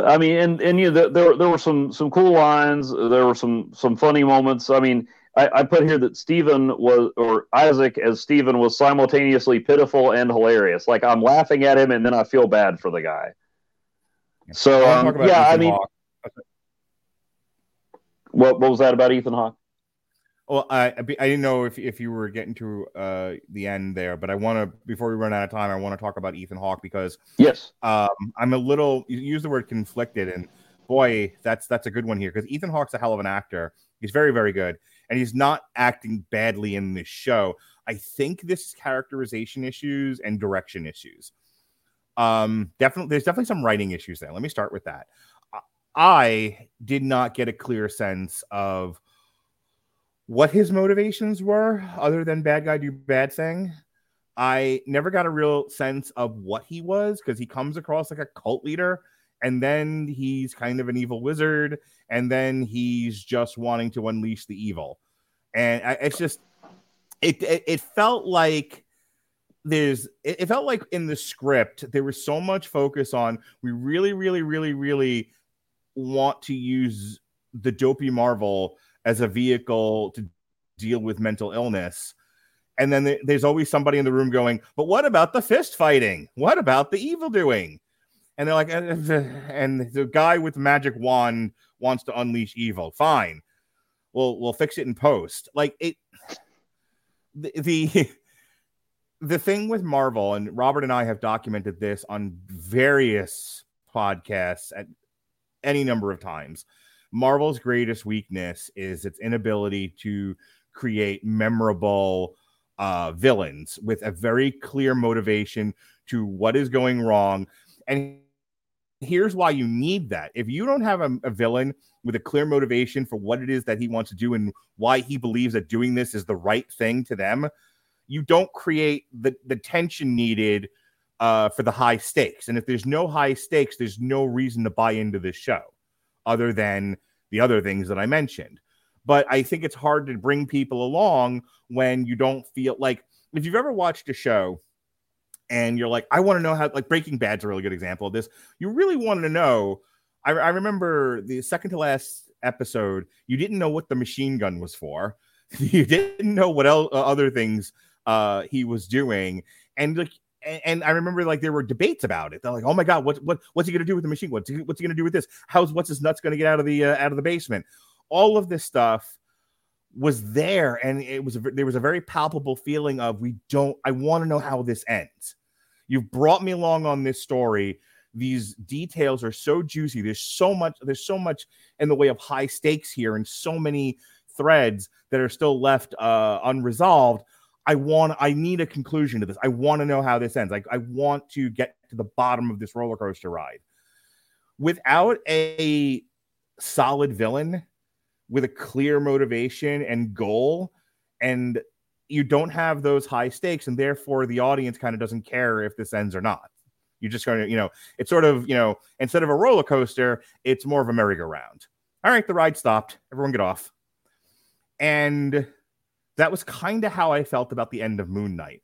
I mean, and and you know, there there were some some cool lines. There were some some funny moments. I mean, I, I put here that Stephen was or Isaac as Stephen was simultaneously pitiful and hilarious. Like I'm laughing at him, and then I feel bad for the guy. So um, yeah, I mean, Hawke. what what was that about Ethan Hawke? Well, I I didn't know if if you were getting to uh the end there, but I want to before we run out of time, I want to talk about Ethan Hawke because Yes. um I'm a little you use the word conflicted, and boy, that's that's a good one here because Ethan Hawke's a hell of an actor. He's very very good, and he's not acting badly in this show. I think this is characterization issues and direction issues. Um, definitely, there's definitely some writing issues there. Let me start with that. I- I did not get a clear sense of what his motivations were other than bad guy do bad thing. I never got a real sense of what he was because he comes across like a cult leader and then he's kind of an evil wizard and then he's just wanting to unleash the evil. And I, it's just it, it it felt like there's it, it felt like in the script there was so much focus on we really really really really want to use the dopey marvel as a vehicle to deal with mental illness. And then there- there's always somebody in the room going but what about the fist fighting? What about the evil doing? And they're like "Uh, uh, and the guy with the magic wand wants to unleash evil. Fine. We'll we'll fix it in post. Like it the, the [LAUGHS] the thing with Marvel, and Robert and I have documented this on various podcasts at any number of times. Marvel's greatest weakness is its inability to create memorable uh, villains with a very clear motivation to what is going wrong. And here's why you need that. If you don't have a, a villain with a clear motivation for what it is that he wants to do and why he believes that doing this is the right thing to them, you don't create the, the tension needed uh, for the high stakes. And if there's no high stakes, there's no reason to buy into this show other than the other things that I mentioned. But I think it's hard to bring people along when you don't feel like if you've ever watched a show and you're like, I want to know how, like Breaking Bad's a really good example of this. You really wanted to know. I, I remember the second to last episode, you didn't know what the machine gun was for. [LAUGHS] you didn't know what uh, other things uh, he was doing, and like, and, and I remember like there were debates about it. They're like, "Oh my god, what what what's he gonna do with the machine? What's he, what's he gonna do with this? How's what's his nuts gonna get out of the uh, out of the basement?" All of this stuff was there, and it was a, there was a very palpable feeling of we don't. I want to know how this ends. You've brought me along on this story. These details are so juicy. There's so much. There's so much in the way of high stakes here, and so many threads that are still left uh, unresolved. I want, I need a conclusion to this. I want to know how this ends. Like, I want to get to the bottom of this roller coaster ride. Without a solid villain with a clear motivation and goal, and you don't have those high stakes, and therefore the audience kind of doesn't care if this ends or not. You're just going to, you know, it's sort of, you know, instead of a roller coaster, it's more of a merry-go-round. All right, the ride stopped. Everyone get off. And that was kind of how I felt about the end of Moon Knight.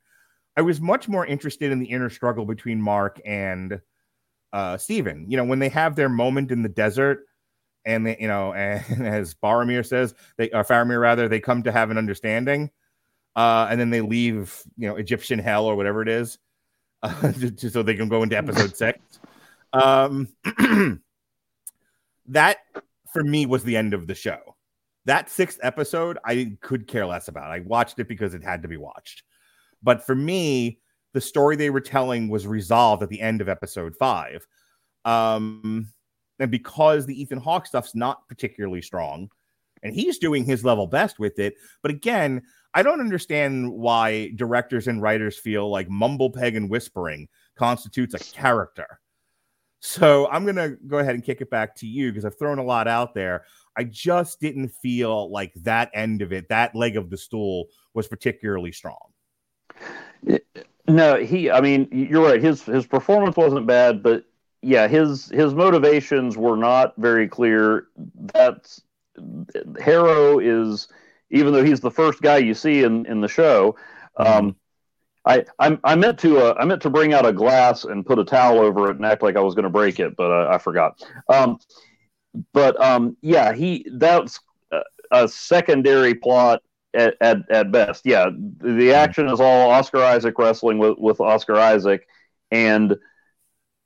I was much more interested in the inner struggle between Mark and uh, Steven. You know, when they have their moment in the desert and they, you know, [LAUGHS] and as Boromir says, they or Faramir rather, they come to have an understanding, uh, and then they leave, you know, Egyptian hell or whatever it is, [LAUGHS] uh, to- so they can go into episode six. Um, [CLEARS THROAT] that for me was the end of the show. That sixth episode, I could care less about. I watched it because it had to be watched. But for me, the story they were telling was resolved at the end of episode five. Um, and because the Ethan Hawke stuff's not particularly strong, and he's doing his level best with it. But again, I don't understand why directors and writers feel like mumble peg and whispering constitutes a character. So I'm gonna go ahead and kick it back to you because I've thrown a lot out there. I just didn't feel like that end of it, that leg of the stool, was particularly strong. No, he. I mean, you're right. His his performance wasn't bad, but yeah, his his motivations were not very clear. That's Harrow is, even though he's the first guy you see in in the show. Um, I, I I meant to uh, I meant to bring out a glass and put a towel over it and act like I was going to break it, but uh, I forgot. Um, but um, yeah, he that's a, secondary plot at, at, at best. Yeah, the action is all Oscar Isaac wrestling with, with Oscar Isaac, and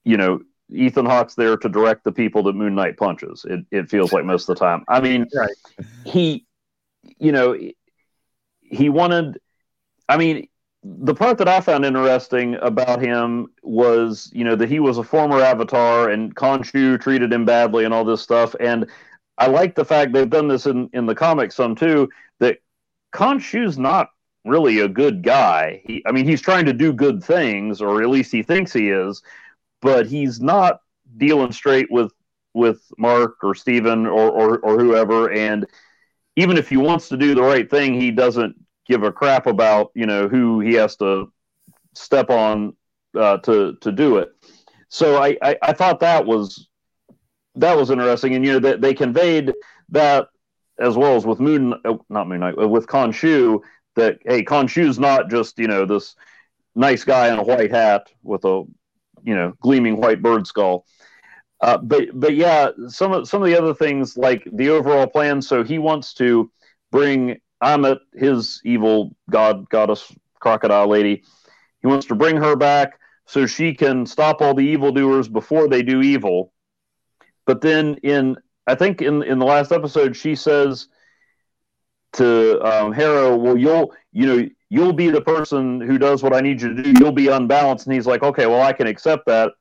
you know Ethan Hawke's there to direct the people that Moon Knight punches. It it feels like most of the time. I mean, Right. he, you know, he wanted. I mean, the part that I found interesting about him was, you know, that he was a former Avatar and Khonshu treated him badly and all this stuff. And I like the fact they've done this in in the comics some too. That Khonshu's not really a good guy. He, I mean, he's trying to do good things, or at least he thinks he is, but he's not dealing straight with with Mark or Steven or, or or whoever. And even if he wants to do the right thing, he doesn't give a crap about you know who he has to step on uh, to to do it. So I, I I thought that was that was interesting, and you know that they conveyed that as well as with Moon, oh, not Moon Knight, uh, with Khonshu, that hey, Khonshu's not just you know this nice guy in a white hat with a you know gleaming white bird skull. Uh, but but yeah, some of some of the other things like the overall plan. So he wants to bring Ammit, his evil god goddess crocodile lady. He wants to bring her back so she can stop all the evildoers before they do evil. But then in I think in in the last episode she says to um, Harrow, "Well, you'll you know you'll be the person who does what I need you to do. You'll be unbalanced." And he's like, "Okay, well I can accept that."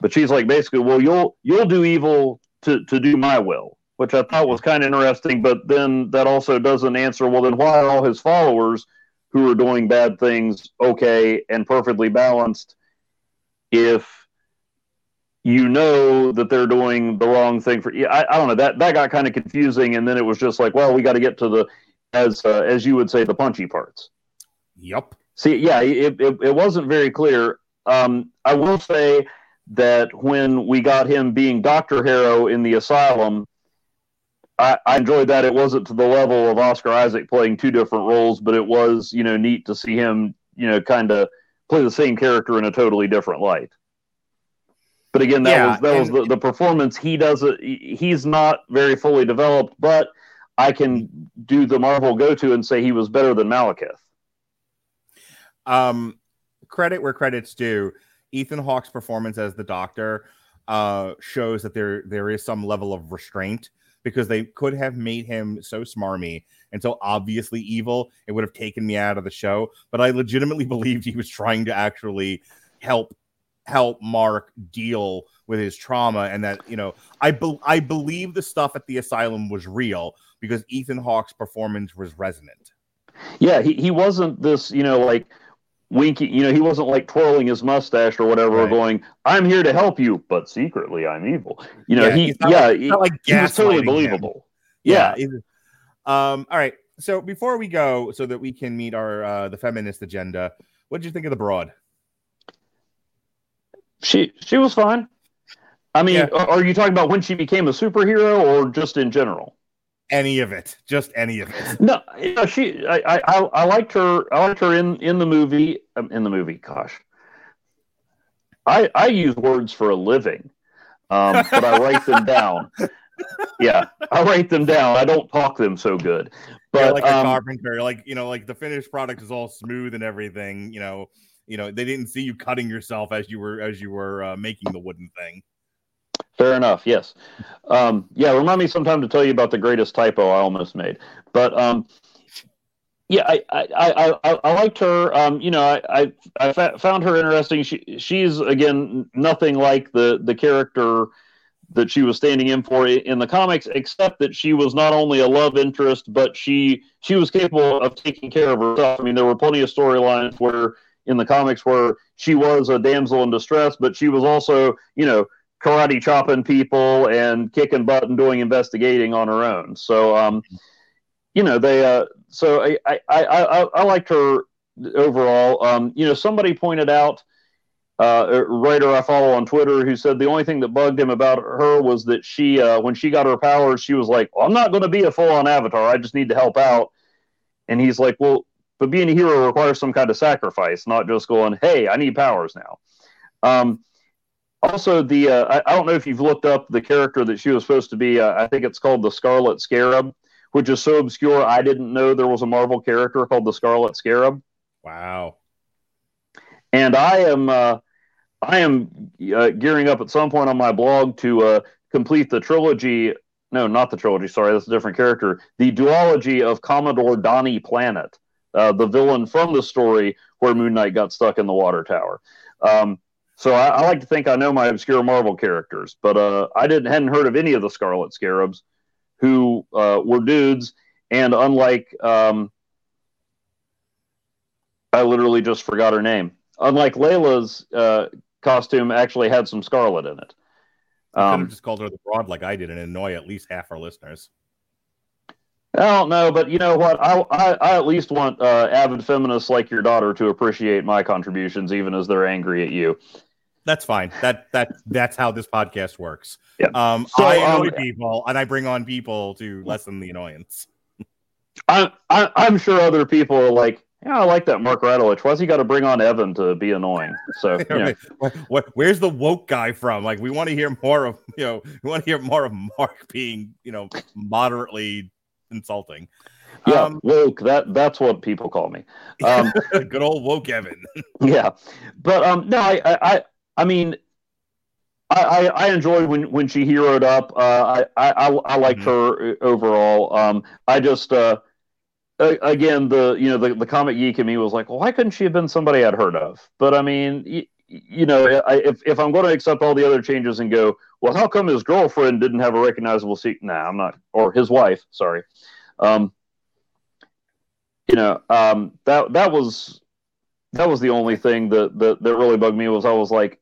But she's like, basically, "Well, you'll you'll do evil to to do my will," which I thought was kind of interesting. But then that also doesn't answer. Well, then why are all his followers who are doing bad things okay and perfectly balanced if you know that they're doing the wrong thing for yeah, I, I don't know that that got kind of confusing and then it was just like well we got to get to the as uh, as you would say the punchy parts yep see yeah it, it, it wasn't very clear um, i will say that when we got him being dr harrow in the asylum I, I enjoyed that it wasn't to the level of oscar isaac playing two different roles but it was you know neat to see him you know kind of play the same character in a totally different light but again, that Yeah, was that was the, the performance. He doesn't. he- He's not very fully developed, but I can do the Marvel go to and say he was better than Malekith. um credit where credit's due ethan hawke's performance as the doctor uh shows that there there is some level of restraint because they could have made him so smarmy and so obviously evil it would have taken me out of the show. But i legitimately [LAUGHS] believed he was trying to actually help help mark deal with his trauma and that you know i be- i believe the stuff at the asylum was real because ethan hawke's performance was resonant. Yeah, he, he wasn't this, you know, like winky. You know, he wasn't like twirling his mustache or whatever, Right. going, "I'm here to help you," but secretly I'm evil. You know, Yeah, he yeah, like- he, not like he was totally gaslighting him. believable. Yeah, um all right so before we go so that we can meet our uh the feminist agenda what did you think of the broad she she was fine. I mean, Yeah. are you talking about when she became a superhero or just in general? Any of it just any of it No, you know, she. I, I, I liked her. I liked her in in the movie. Um, in the movie, gosh, I I use words for a living, um, but I write them [LAUGHS] down. yeah, I write them down. I don't talk them so good. But yeah, like a um, carpenter, like you know, like the finished product is all smooth and everything. You know, you know, they didn't see you cutting yourself as you were as you were uh, making the wooden thing. Fair enough. Yes. Um, yeah. Remind me sometime to tell you about the greatest typo I almost made. But um, yeah, I I, I, I, I liked her. Um, you know, I I, I fa- found her interesting. She she's again nothing like the the character that she was standing in for in the comics, except that she was not only a love interest, but she she was capable of taking care of herself. I mean, there were plenty of storylines where in the comics where she was a damsel in distress, but she was also, you know, karate chopping people and kicking butt and doing investigating on her own. So, um, you know, they, uh, so I, I, I, I, liked her overall. Um, you know, somebody pointed out, uh, a writer I follow on Twitter who said the only thing that bugged him about her was that she, uh, when she got her powers, she was like, well, I'm not going to be a full on avatar. I just need to help out. And he's like, well, but being a hero requires some kind of sacrifice, not just going, "Hey, I need powers now." Um, also, the uh, I, I, don't know if you've looked up the character that she was supposed to be. Uh, I think it's called the Scarlet Scarab, which is so obscure I didn't know there was a Marvel character called the Scarlet Scarab. Wow! And I am uh, I am uh, gearing up at some point on my blog to uh, complete the trilogy. No, not the trilogy. Sorry, that's a different character. The duology of Commodore Donnie Planet uh, the villain from the story where Moon Knight got stuck in the water tower. Um, so I, I, like to think I know my obscure Marvel characters, but uh, I didn't hadn't heard of any of the Scarlet Scarabs, who uh, were dudes, and unlike um, I literally just forgot her name. Unlike Layla's uh, costume, actually had some scarlet in it. Um, could have just called her the broad like I did and annoy at least half our listeners. I don't know, but you know what? I I, I at least want uh, avid feminists like your daughter to appreciate my contributions, even as they're angry at you. That's fine. That that that's how this podcast works. Yeah. Um, So, I annoy um, people, and I bring on people to lessen the annoyance. I, I I'm sure other people are like, yeah, I like that Mark Radulich. Why's he got to bring on Evan to be annoying? So you know, What, what, where's the woke guy from? Like, we want to hear more of you know, we want to hear more of Mark being you know moderately insulting. yeah, Um, woke. That that's what people call me. [LAUGHS] Um, good old woke Evan. [LAUGHS] yeah, but um, no, I I I, mean. I, I, enjoyed when, when she heroed up. Uh, I, I, I liked Mhm. her uh, overall. Um, I just uh, again the you know the, the comic geek in me was like, well, why couldn't she have been somebody I'd heard of? But I mean, you know, I, if if I'm going to accept all the other changes and go, well, how come his girlfriend didn't have a recognizable seat? Nah, I'm not, or his wife. Sorry. Um, you know, um, that that was that was the only thing that that, that really bugged me was I was like,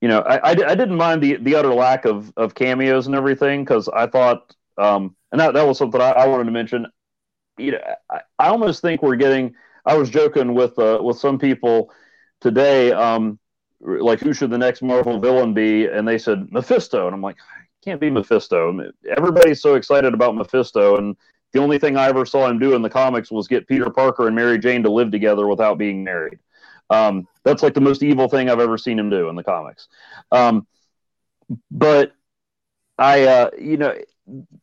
you know, I, I, I didn't mind the the utter lack of of cameos and everything because I thought, um, and that that was something I, I wanted to mention. You know, I, I almost think we're getting. I was joking with uh, with some people today, um, like who should the next Marvel villain be, and they said Mephisto, and I'm like, can't be Mephisto. Everybody's so excited about Mephisto, and the only thing I ever saw him do in the comics was get Peter Parker and Mary Jane to live together without being married. Um, that's like the most evil thing I've ever seen him do in the comics. Um, but I, uh, you know,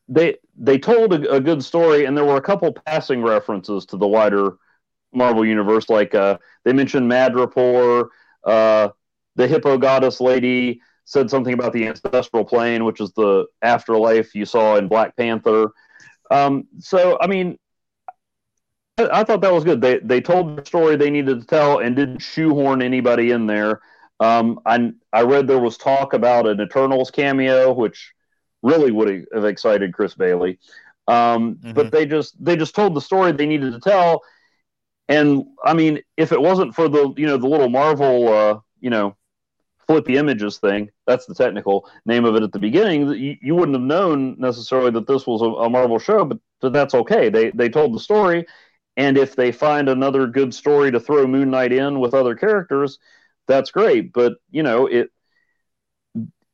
they they told a, a good story, and there were a couple passing references to the wider Marvel universe. Like uh, they mentioned Madripoor, uh, the Hippo Goddess lady said something about the ancestral plane, which is the afterlife you saw in Black Panther. Um, so, I mean, I, I thought that was good. They they told the story they needed to tell and didn't shoehorn anybody in there. Um, I I read there was talk about an Eternals cameo, which really would have excited Chris Bailey. Um, Mhm. But they just they just told the story they needed to tell. And I mean, if it wasn't for the you know the little Marvel uh, you know flippy images thing, that's the technical name of it at the beginning. You, you wouldn't have known necessarily that this was a, a Marvel show, but, but that's okay. They they told the story, and if they find another good story to throw Moon Knight in with other characters, that's great. But you know it.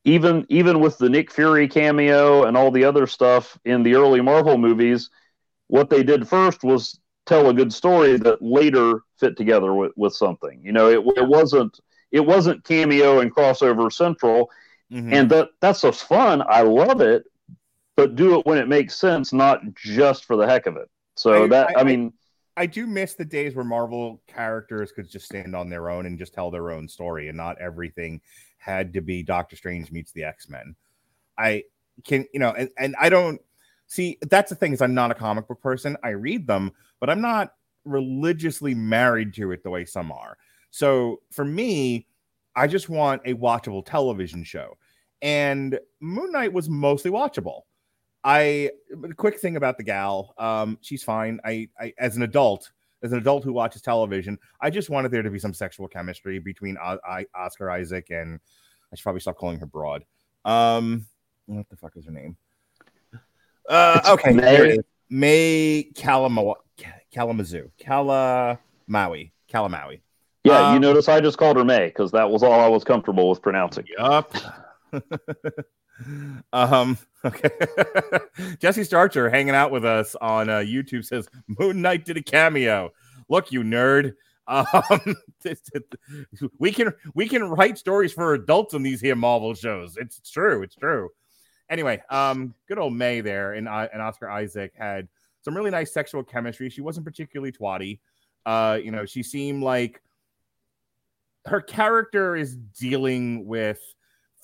Even even with the Nick Fury cameo and all the other stuff in the early Marvel movies, what they did first was tell a good story that later fit together with, with something. You know, it, it wasn't it wasn't cameo and crossover central, Mhm. and that that's just fun. I love it, but do it when it makes sense, not just for the heck of it. So I- that I- I, mean, I do miss the days where Marvel characters could just stand on their own and just tell their own story, and not everything had to be Doctor Strange meets the X Men. I can, you know, and, and I don't see that's the thing is I'm not a comic book person. I read them, but I'm not religiously married to it the way some are. So for me, I just want a watchable television show, and Moon Knight was mostly watchable. I quick thing about the gal. Um, she's fine. I, I as an adult, as an adult who watches television, I just wanted there to be some sexual chemistry between o- I, Oscar Isaac and I should probably stop calling her broad. Um, what the fuck is her name? Uh, okay, May. There it is. May Kalama- Kalamazoo, Calamawy, Calamawy. yeah, you um, notice I just called her May because that was all I was comfortable with pronouncing. Yup. [LAUGHS] um. Okay. [LAUGHS] Jesse Starcher hanging out with us on uh, YouTube says Moon Knight did a cameo. Look, you nerd. [LAUGHS] Um, we can we can write stories for adults in these here Marvel shows. It's true. It's true. Anyway, um, good old May there and uh, and Oscar Isaac had some really nice sexual chemistry. She wasn't particularly twatty. Uh, you know, she seemed like her character is dealing with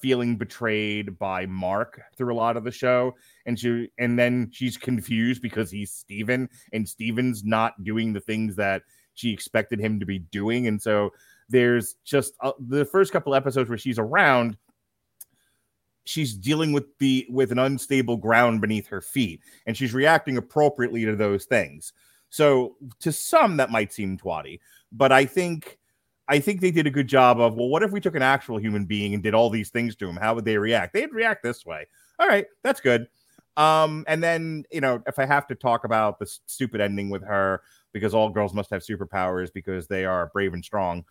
feeling betrayed by Mark through a lot of the show, and she and then she's confused because he's Steven and Steven's not doing the things that she expected him to be doing, and so there's just uh, the first couple episodes where she's around she's dealing with the with an unstable ground beneath her feet and she's reacting appropriately to those things so to some that might seem twatty but i think I think they did a good job of, well, what if we took an actual human being and did all these things to him? How would they react? They'd react this way. All right, that's good. Um, and then, you know, if I have to talk about the stupid ending with her because all girls must have superpowers because they are brave and strong,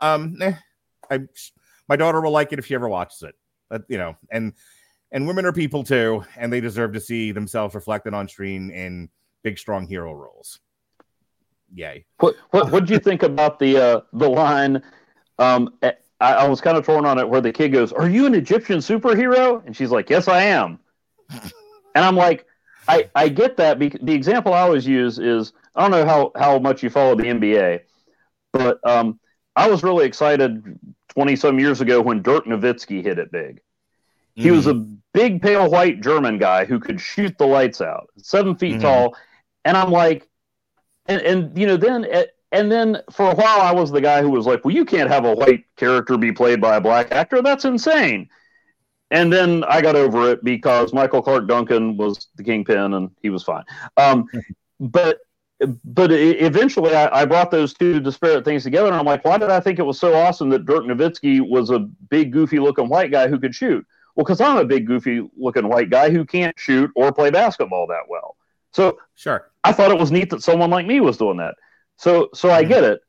um, eh, I, my daughter will like it if she ever watches it. But, you know, and and women are people too, and they deserve to see themselves reflected on screen in big, strong hero roles. Yay. What what what do you think about the uh, the line? Um, I, I was kind of torn on it where the kid goes, "Are you an Egyptian superhero?" And she's like, "Yes, I am." [LAUGHS] and I'm like, I I get that. Because the example I always use is I don't know how how much you follow the NBA, but um, I was really excited twenty some years ago when Dirk Nowitzki hit it big. He was a big, pale white German guy who could shoot the lights out, seven feet Mhm. tall, and I'm like, and and you know then and then for a while I was the guy who was like, well, you can't have a white character be played by a black actor. That's insane. And then I got over it because Michael Clarke Duncan was the kingpin and he was fine. Um, [LAUGHS] but but eventually I, I brought those two disparate things together and I'm like, why did I think it was so awesome that Dirk Nowitzki was a big, goofy looking white guy who could shoot? Well, because I'm a big, goofy looking white guy who can't shoot or play basketball that well. So Sure. I thought it was neat that someone like me was doing that. So so I mm-hmm. get it.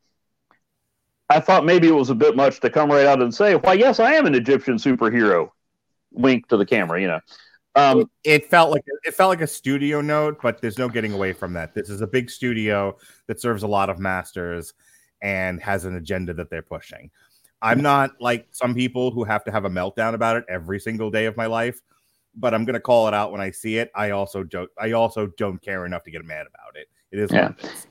I thought maybe it was a bit much to come right out and say, "Why, yes, I am an Egyptian superhero." Wink to the camera, you know. Um, it felt like it felt like a studio note, but there's no getting away from that. This is a big studio that serves a lot of masters and has an agenda that they're pushing. I'm not like some people who have to have a meltdown about it every single day of my life, but I'm gonna call it out when I see it. I also don't I also don't care enough to get mad about it. It is Yeah. what it is.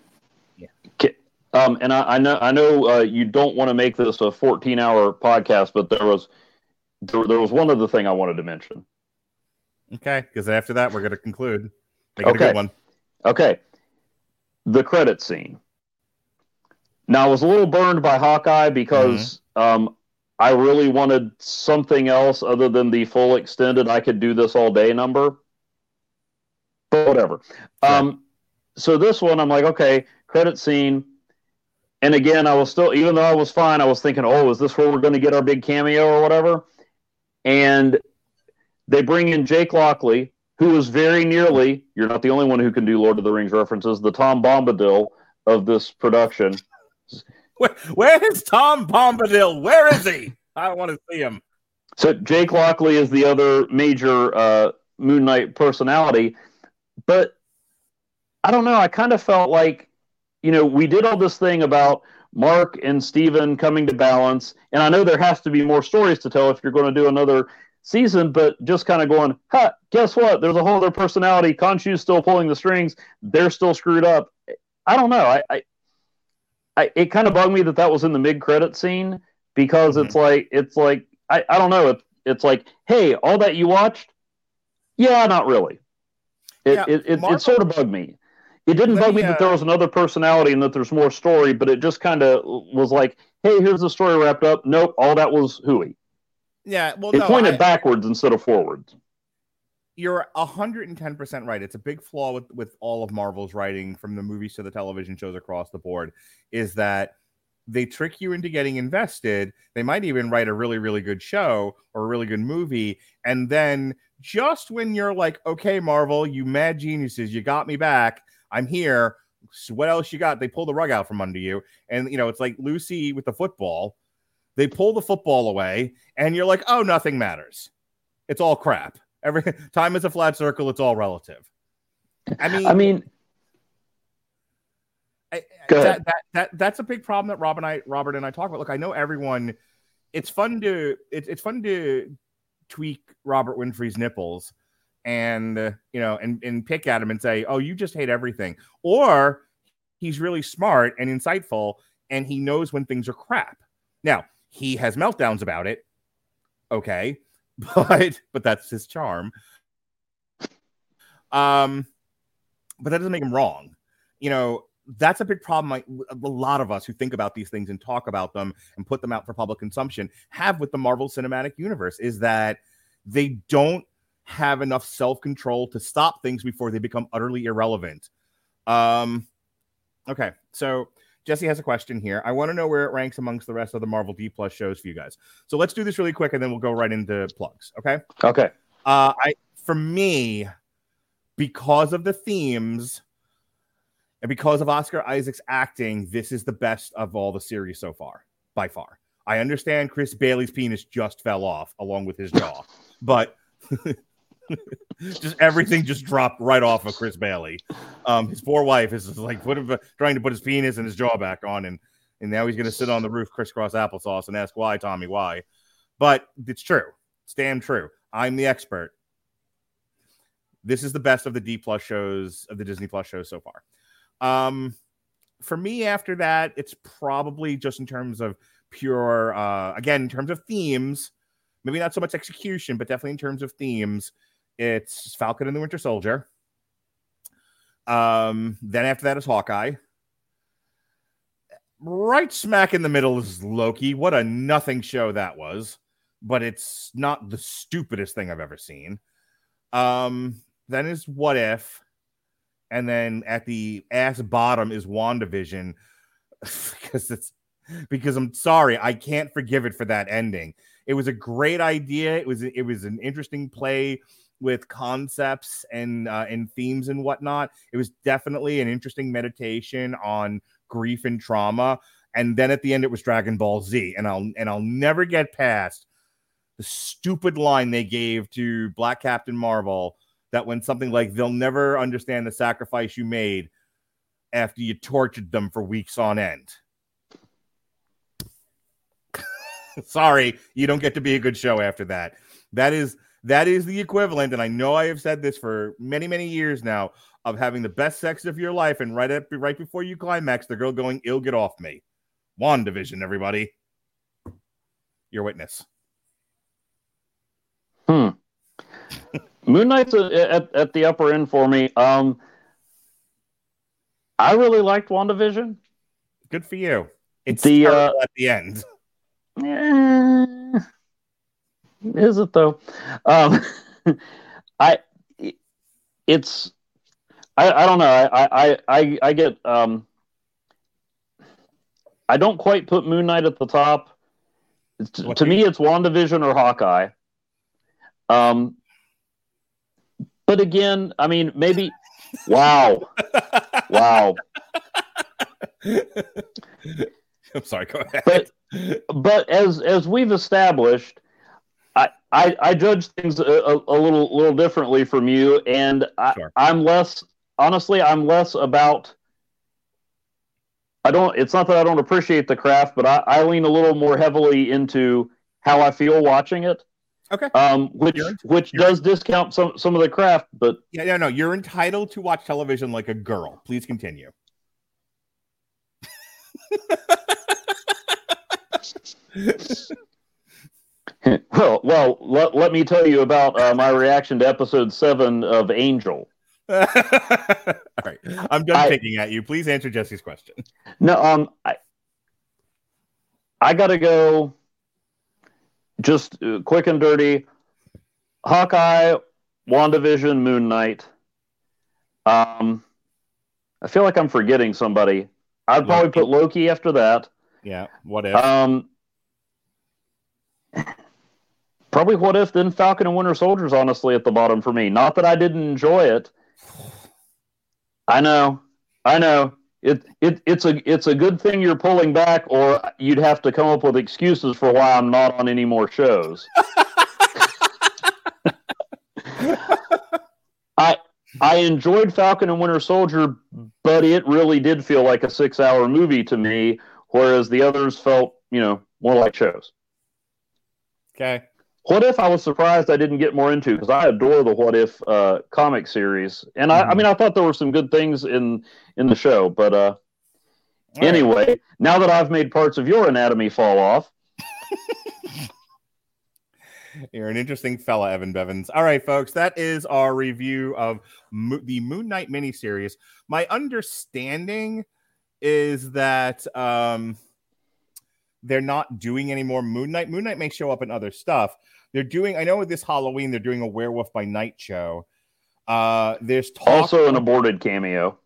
um, and I, I know I know uh, you don't want to make this a 14 hour podcast, but there was there, there was one other thing I wanted to mention. Okay, because after that we're gonna conclude. Make it a Okay. good one. Okay. The credit scene. Now, I was a little burned by Hawkeye because um, I really wanted something else other than the full extended I could do this all day number. But whatever. Um, so this one, I'm like, okay, credit scene. And again, I was still, even though I was fine, I was thinking, oh, is this where we're going to get our big cameo or whatever? And they bring in Jake Lockley, who is very nearly, you're not the only one who can do Lord of the Rings references, the Tom Bombadil of this production. Where, where is Tom Bombadil? Where is he? I want to see him. So Jake Lockley is the other major uh, Moon Knight personality, but I don't know. I kind of felt like, you know, we did all this thing about Mark and Steven coming to balance, and I know there has to be more stories to tell if you're going to do another season, but just kind of going, ha, guess what? There's a whole other personality. Khonshu's still pulling the strings. They're still screwed up. I don't know. I, I, I it kind of bugged me that that was in the mid credit scene because Mhm. it's like it's like I, I don't know. It, it's like, hey, all that you watched? Yeah, not really. It Yeah, it, it, Marvel- it sort of bugged me. It didn't bug me, me that there uh, was another personality and that there's more story, but it just kind of was like, hey, here's the story wrapped up. Nope, all that was hooey. Yeah, well, It no, pointed I- backwards instead of forwards. you're 110% right. It's a big flaw with, with all of Marvel's writing from the movies to the television shows across the board is that they trick you into getting invested. They might even write a really, really good show or a really good movie. And then just when you're like, okay, Marvel, you mad geniuses, you got me back. I'm here. So what else you got? They pull the rug out from under you. And, you know, it's like Lucy with the football. They pull the football away, and you're like, oh, nothing matters. It's all crap. Every [LAUGHS] time is a flat circle. It's all relative. I mean, I mean, I- that, that that that's a big problem that Rob and I, Robert and I talk about. Look, I know everyone. It's fun to it's it's fun to tweak Robert Winfrey's nipples, and uh, you know, and and pick at him and say, "Oh, you just hate everything," or he's really smart and insightful, and he knows when things are crap. Now he has meltdowns about it, okay, [LAUGHS] but but that's his charm. Um, but that doesn't make him wrong. You know, that's a big problem. Like a lot of us who think about these things and talk about them and put them out for public consumption have with the Marvel Cinematic Universe is that they don't have enough self control to stop things before they become utterly irrelevant. Um, okay, so Jesse has a question here. I want to know where it ranks amongst the rest of the Marvel D plus shows for you guys. So let's do this really quick, and then we'll go right into plugs. Okay. okay. Uh, I for me, because of the themes and because of Oscar Isaac's acting, this is the best of all the series so far, by far. I understand Chris Bailey's penis just fell off along with his jaw, but [LAUGHS] just everything just dropped right off of Chris Bailey. Um, his poor wife is like put trying to put his penis and his jaw back on, and and now he's going to sit on the roof crisscross applesauce and ask why, Tommy, why? But it's true. It's damn true. I'm the expert. This is the best of the D plus shows of the Disney Plus shows so far. Um, for me, after that, it's probably just in terms of pure, uh, again, in terms of themes, maybe not so much execution, but definitely in terms of themes, it's Falcon and the Winter Soldier. Um, then after that is Hawkeye. Right smack in the middle is Loki. What a nothing show that was, but it's not the stupidest thing I've ever seen. Um, then is What If, and then at the ass bottom is WandaVision [LAUGHS] because it's because I'm sorry, I can't forgive it for that ending. It was a great idea. It was it was an interesting play with concepts and uh, and themes and whatnot. It was definitely an interesting meditation on grief and trauma. And then at the end, it was Dragon Ball Z, and I'll and I'll never get past the stupid line they gave to Black Captain Marvel that when something like they'll never understand the sacrifice you made after you tortured them for weeks on end. [LAUGHS] Sorry, you don't get to be a good show after that. That is that is the equivalent, and I know I have said this for many many years now of having the best sex of your life, and right up right before you climax, the girl going, "Ill, get off me." WandaVision, everybody. Your witness. Hmm. [LAUGHS] Moon Knight's a- at, at the upper end for me. Um, I really liked WandaVision. Good for you. It's The, uh, at the end. [LAUGHS] Eh, is it though? Um, [LAUGHS] I it's I, I don't know. I I I, I get um I don't quite put Moon Knight at the top. To me, it's WandaVision or Hawkeye. Um, but again, I mean, maybe. Wow! [LAUGHS] Wow! I'm sorry. Go ahead. But but as as we've established, I I, judge things a, a, a little little differently from you, and I, Sure. I'm less honestly. I'm less about. I don't. It's not that I don't appreciate the craft, but I, I lean a little more heavily into how I feel watching it. Okay. Um, which You're- which you're- does discount some some of the craft, but Yeah, no, no. You're entitled to watch television like a girl. Please continue. [LAUGHS] [LAUGHS] well, well, let, let me tell you about uh, my reaction to episode seven of Angel. [LAUGHS] All right. I'm done I- picking at you. Please answer Jesse's question. No, um, I I gotta go. Just uh, quick and dirty. Hawkeye, WandaVision, Moon Knight. Um, I feel like I'm forgetting somebody. I'd probably Loki. put Loki after that. Yeah. What if? Um, probably what if then Falcon and Winter Soldier's honestly at the bottom for me. Not that I didn't enjoy it. I know, I know. It it it's a it's a good thing you're pulling back, or you'd have to come up with excuses for why I'm not on any more shows. [LAUGHS] I I enjoyed Falcon and Winter Soldier, but it really did feel like a six hour movie to me, whereas the others felt, you know, more like shows. okay. What if I was surprised I didn't get more into because I adore the What If uh, comic series, and I, I Mhm. mean I thought there were some good things in in the show, but uh, right. anyway, now that I've made parts of your anatomy fall off, [LAUGHS] You're an interesting fella, Evan Bevins. All right, folks, that is our review of Mo- the Moon Knight miniseries. My understanding is that um, they're not doing any more Moon Knight. Moon Knight may show up in other stuff. They're doing. I know with this Halloween, they're doing a Werewolf by Night show. Uh, there's talk also an aborted cameo.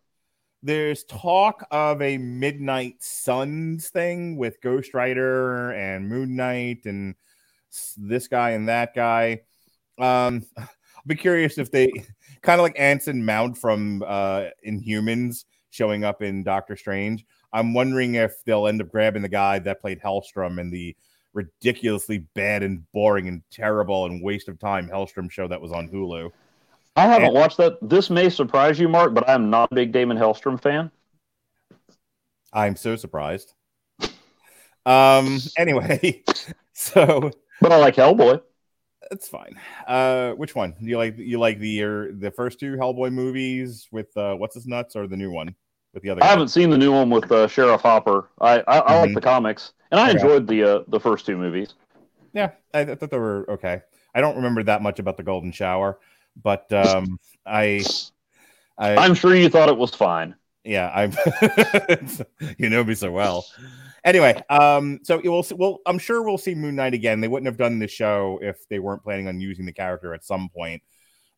there's talk of a Midnight Suns thing with Ghost Rider and Moon Knight and this guy and that guy. Um, I'll be curious if they kind of like Anson Mount from uh, Inhumans showing up in Doctor Strange. I'm wondering if they'll end up grabbing the guy that played Hellstrom in the ridiculously bad and boring and terrible and waste of time Helstrom show that was on Hulu. I haven't And- watched that. This may surprise you, Mark, but I'm not a big Damon Hellstrom fan. I'm so surprised. Um. Anyway, [LAUGHS] so But I like Hellboy. that's fine. Uh, which one do you like? You like the er, the first two Hellboy movies with uh, what's his nuts, or the new one with the other? I guy? haven't seen the new one with uh, Sheriff Hopper. I I, I like Mhm. the comics, and I Okay. enjoyed the uh, the first two movies. Yeah, I, I thought they were okay. I don't remember that much about the Golden Shower, but um, I, I, I'm sure you thought it was fine. yeah, I'm. [LAUGHS] you know me so well. Anyway, um, so see- Well, I'm sure we'll see Moon Knight again. They wouldn't have done the show if they weren't planning on using the character at some point.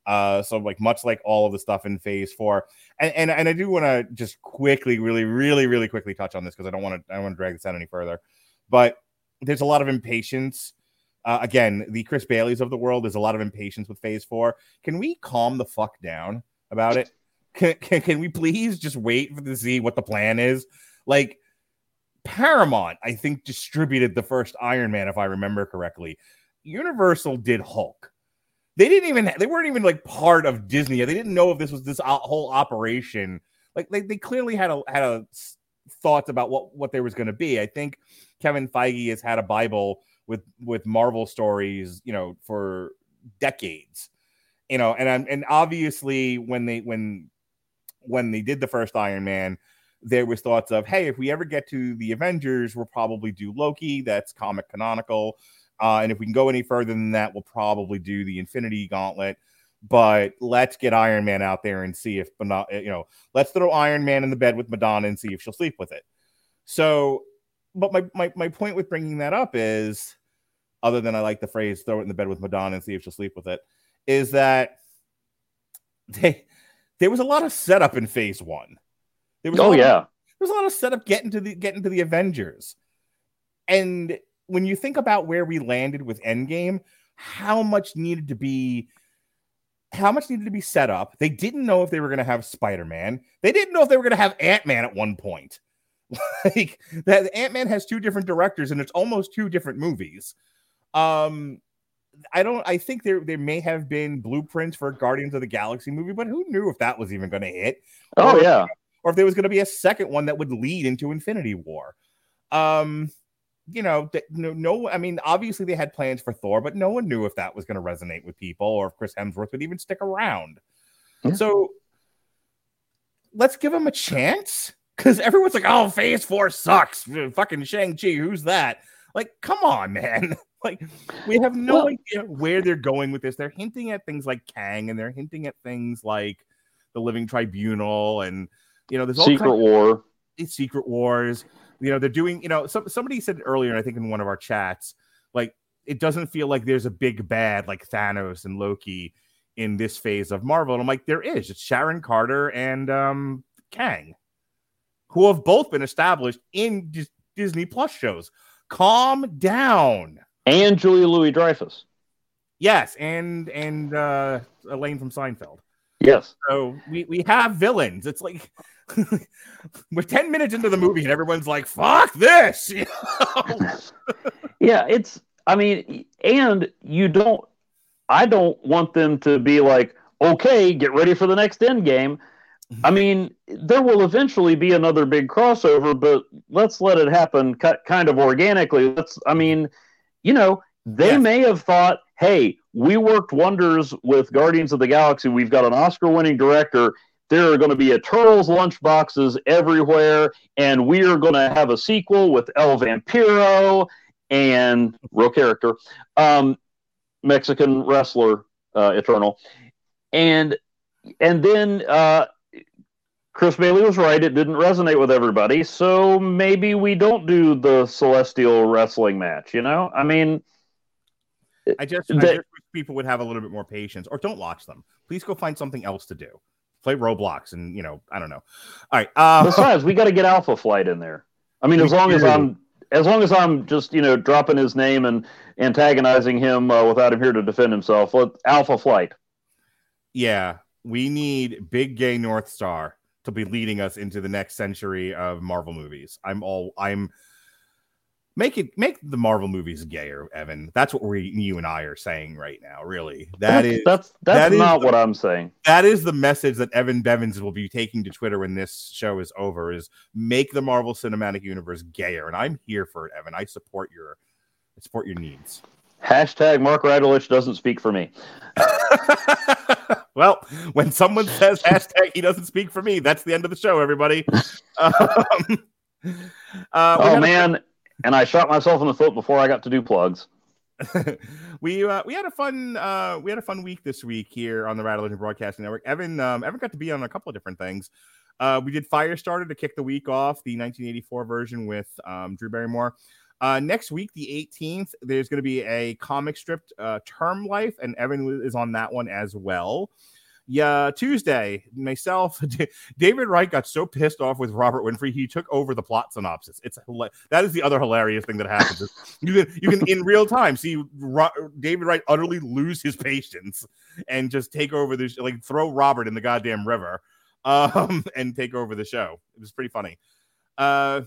Uh, so like much like all of the stuff in Phase Four, and and, and I do want to just quickly, really, really, really quickly touch on this because I don't want to. I don't want to drag this out any further. But there's a lot of impatience. Uh, again, the Chris Baileys of the world. There's a lot of impatience with Phase Four. Can we calm the fuck down about it? Can, can, can we please just wait for to see what the plan is? Like Paramount, I think, distributed the first Iron Man, if I remember correctly. Universal did Hulk. They didn't even they weren't even like part of Disney. They didn't know if this was this whole operation. Like they, they clearly had a had a thoughts about what what there was going to be. I think Kevin Feige has had a Bible with with Marvel stories, you know, for decades. You know, and I'm and obviously when they when when they did the first Iron Man, there was thoughts of, hey, if we ever get to the Avengers, we'll probably do Loki. That's comic canonical. Uh, and if we can go any further than that, we'll probably do the Infinity Gauntlet. But let's get Iron Man out there and see if Madonna, you know, let's throw Iron Man in the bed with Madonna and see if she'll sleep with it. So, but my my my point with bringing that up is, other than I like the phrase "throw it in the bed with Madonna and see if she'll sleep with it," is that they there was a lot of setup in Phase One. There was Oh lot of- yeah, there was a lot of setup getting to the getting to the Avengers. And when you think about where we landed with Endgame, how much needed to be how much needed to be set up. They didn't know if they were going to have Spider-Man. They didn't know if they were going to have Ant-Man at one point. [LAUGHS] like that Ant-Man has two different directors and it's almost two different movies. Um I don't I think there there may have been blueprints for a Guardians of the Galaxy movie, but who knew if that was even going to hit? oh Or- yeah. or if there was going to be a second one that would lead into Infinity War. Um, you know, no, no, I mean, obviously they had plans for Thor, but no one knew if that was going to resonate with people or if Chris Hemsworth would even stick around. Yeah. So let's give him a chance because everyone's like, oh, Phase Four sucks. Fucking Shang Chi, who's that? Like, come on, [LAUGHS] man. like, we have no Well- idea where they're going with this. They're hinting at things like Kang, and they're hinting at things like the Living Tribunal, and you know, there's all Secret War. it's Secret Wars. You know, they're doing, you know, some, somebody said earlier, I think in one of our chats, like it doesn't feel like there's a big bad like Thanos and Loki in this phase of Marvel. And I'm like, there is. It's Sharon Carter and um Kang, who have both been established in Dis- Disney Plus shows. Calm down. And Julia Louis Dreyfus. Yes, and and uh Elaine from Seinfeld. Yes. So we, we have villains. It's like we're 10 minutes into the movie and everyone's like, fuck this. You know? yeah, it's I mean, and you don't I don't want them to be like, okay, get ready for the next end game. I mean, there will eventually be another big crossover, but let's let it happen ki- kind of organically. Let's I mean, you know, they Yes. may have thought, hey, we worked wonders with Guardians of the Galaxy. We've got an Oscar winning director. There are going to be Eternals lunchboxes everywhere, and we are going to have a sequel with El Vampiro and real character, um, Mexican wrestler, uh, Eternal, and and then uh, Chris Bailey was right; it didn't resonate with everybody. So maybe we don't do the Celestial wrestling match. You know, I mean, I just, I just wish people would have a little bit more patience or don't watch them. Please go find something else to do. Play Roblox and, you know, I don't know. All right. Uh, besides, we got to get Alpha Flight in there. I mean, as long as. I'm as long as I'm just you know dropping his name and antagonizing him uh, without him here to defend himself. Let Alpha Flight. yeah, we need big gay Northstar to be leading us into the next century of Marvel movies. I'm all, I'm, Make it make the Marvel movies gayer, Evan. That's what we you and I are saying right now. Really, that that's, is that's that's that not the- what I'm saying. that is the message that Evan Bevins will be taking to Twitter when this show is over is make the Marvel Cinematic Universe gayer. And I'm here for it, Evan. I support your I support your needs. Hashtag Mark Radulich doesn't speak for me. [LAUGHS] well, when someone says hashtag he doesn't speak for me, that's the end of the show, everybody. [LAUGHS] um, uh, oh man, and I shot myself in the foot before I got to do plugs. [LAUGHS] we uh, we had a fun uh, we had a fun week this week here on the Rattle Broadcasting Network. Evan um, Evan got to be on a couple of different things. Uh, we did Firestarter to kick the week off, the 1984 version with um, Drew Barrymore. Uh, next week, the 18th, there's going to be a comic strip, uh, Term Life, and Evan is on that one as well. Yeah, Tuesday, myself, [LAUGHS] David Wright got so pissed off with Robert Winfrey, he took over the plot synopsis. It's that is the other hilarious thing that happens. you can you can in real time see Ro- David Wright utterly lose his patience and just take over this, like throw Robert in the goddamn river, um, [LAUGHS] and take over the show. It was pretty funny. Uh,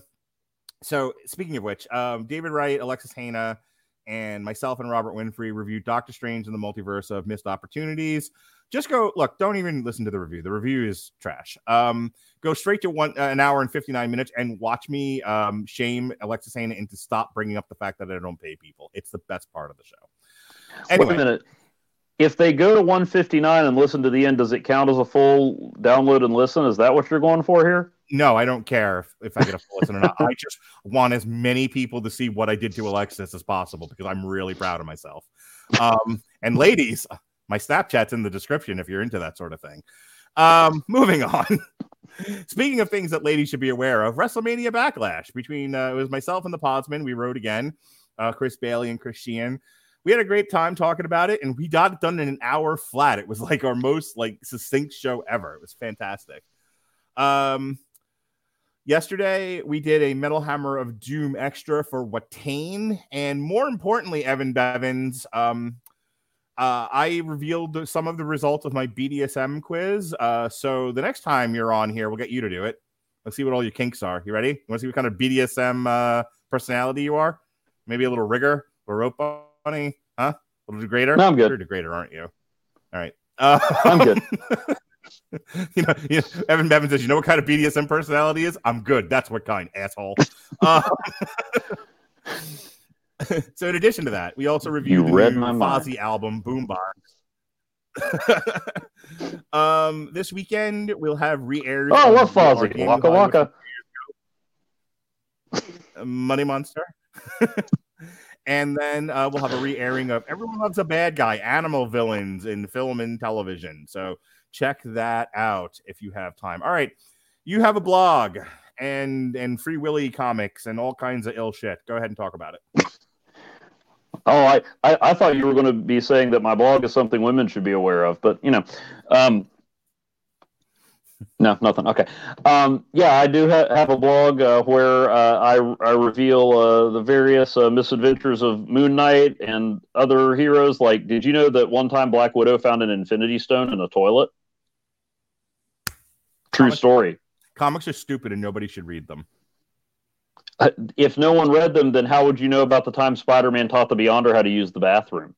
so speaking of which, um, David Wright, Alexis Hana, and myself and Robert Winfrey reviewed Doctor Strange and the Multiverse of Missed Opportunities. Just go look. Don't even listen to the review. The review is trash. Um, go straight to one uh, an hour and fifty nine minutes and watch me um, shame Alexis Hana into stop bringing up the fact that I don't pay people. It's the best part of the show. Wait a minute. If they go to 159 and listen to the end, does it count as a full download and listen? Is that what you're going for here? no, I don't care if, if I get a full listen or not. I just want as many people to see what I did to Alexis as possible because I'm really proud of myself. Um, and ladies, my Snapchat's in the description if you're into that sort of thing. Um, [LAUGHS] moving on. Speaking of things that ladies should be aware of, WrestleMania Backlash between uh, it was myself and the Podsman. We wrote again, uh, Chris Bailey and Chris Sheehan. We had a great time talking about it, and we got it done in an hour flat. It was like our most like succinct show ever. It was fantastic. Um, yesterday we did a Metal Hammer of Doom extra for Watain, and more importantly, Evan Bevins. Um, uh, I revealed some of the results of my BDSM quiz. Uh, so the next time you're on here, we'll get you to do it. Let's see what all your kinks are. You ready? You want to see what kind of BDSM uh, personality you are? Maybe a little rigger, a rope bunny, huh? A little degrader. No, I'm good. You're a degrader, aren't you? All right. Uh, I'm good. [LAUGHS] you, know, you know, Evan Bevins says, "You know what kind of BDSM personality is? I'm good. That's what kind, asshole." [LAUGHS] Uh, [LAUGHS] so in addition to that, we also reviewed You the read new my. Fozzy album Boombox. [LAUGHS] um, this weekend we'll have re-airs. Oh, I love Fozzy. Waka waka. Money Monster. [LAUGHS] and then uh, we'll have a re-airing of Everyone Loves a Bad Guy, Animal Villains in film and television. So check that out if you have time. All right, you have a blog and and Free Willy comics and all kinds of ill shit. Go ahead and talk about it. Oh, I, I, I thought you were going to be saying that my blog is something women should be aware of, but you know, um, no, nothing. Okay, um, yeah, I do ha- have a blog uh, where uh, I I reveal uh, the various uh, misadventures of Moon Knight and other heroes. Like, did you know that one time Black Widow found an Infinity Stone in a toilet? True Comic- story. Comics are stupid and nobody should read them. If no one read them, then how would you know about the time Spider-Man taught the Beyonder how to use the bathroom?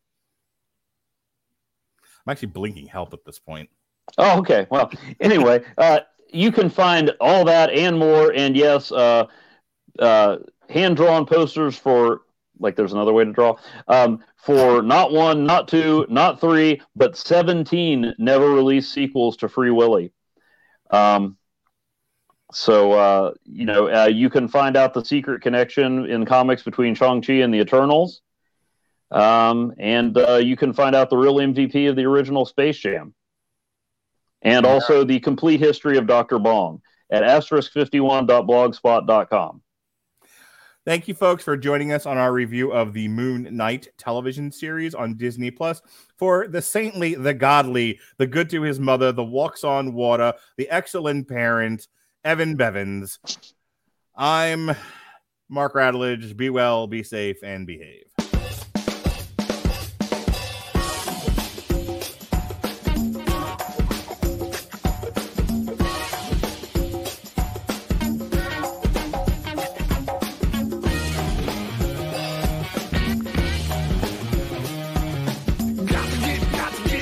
I'm actually blinking help at this point. Oh, okay. Well, anyway, uh, you can find all that and more, and yes, uh, uh, hand drawn posters for like. There's another way to draw um, for not one, not two, not three, but seventeen never released sequels to Free Willy. Um, so uh, you know, uh, you can find out the secret connection in comics between Shang Chi and the Eternals. Um, and uh, you can find out the real MVP of the original Space Jam and also the complete history of Dr. Bong at asterisk51.blogspot.com. Thank you, folks, for joining us on our review of the Moon Knight television series on Disney Plus. For the saintly, the godly, the good to his mother, the walks on water, the excellent parent, Evan Bevins. I'm Mark Radulich. Be well, be safe, and behave.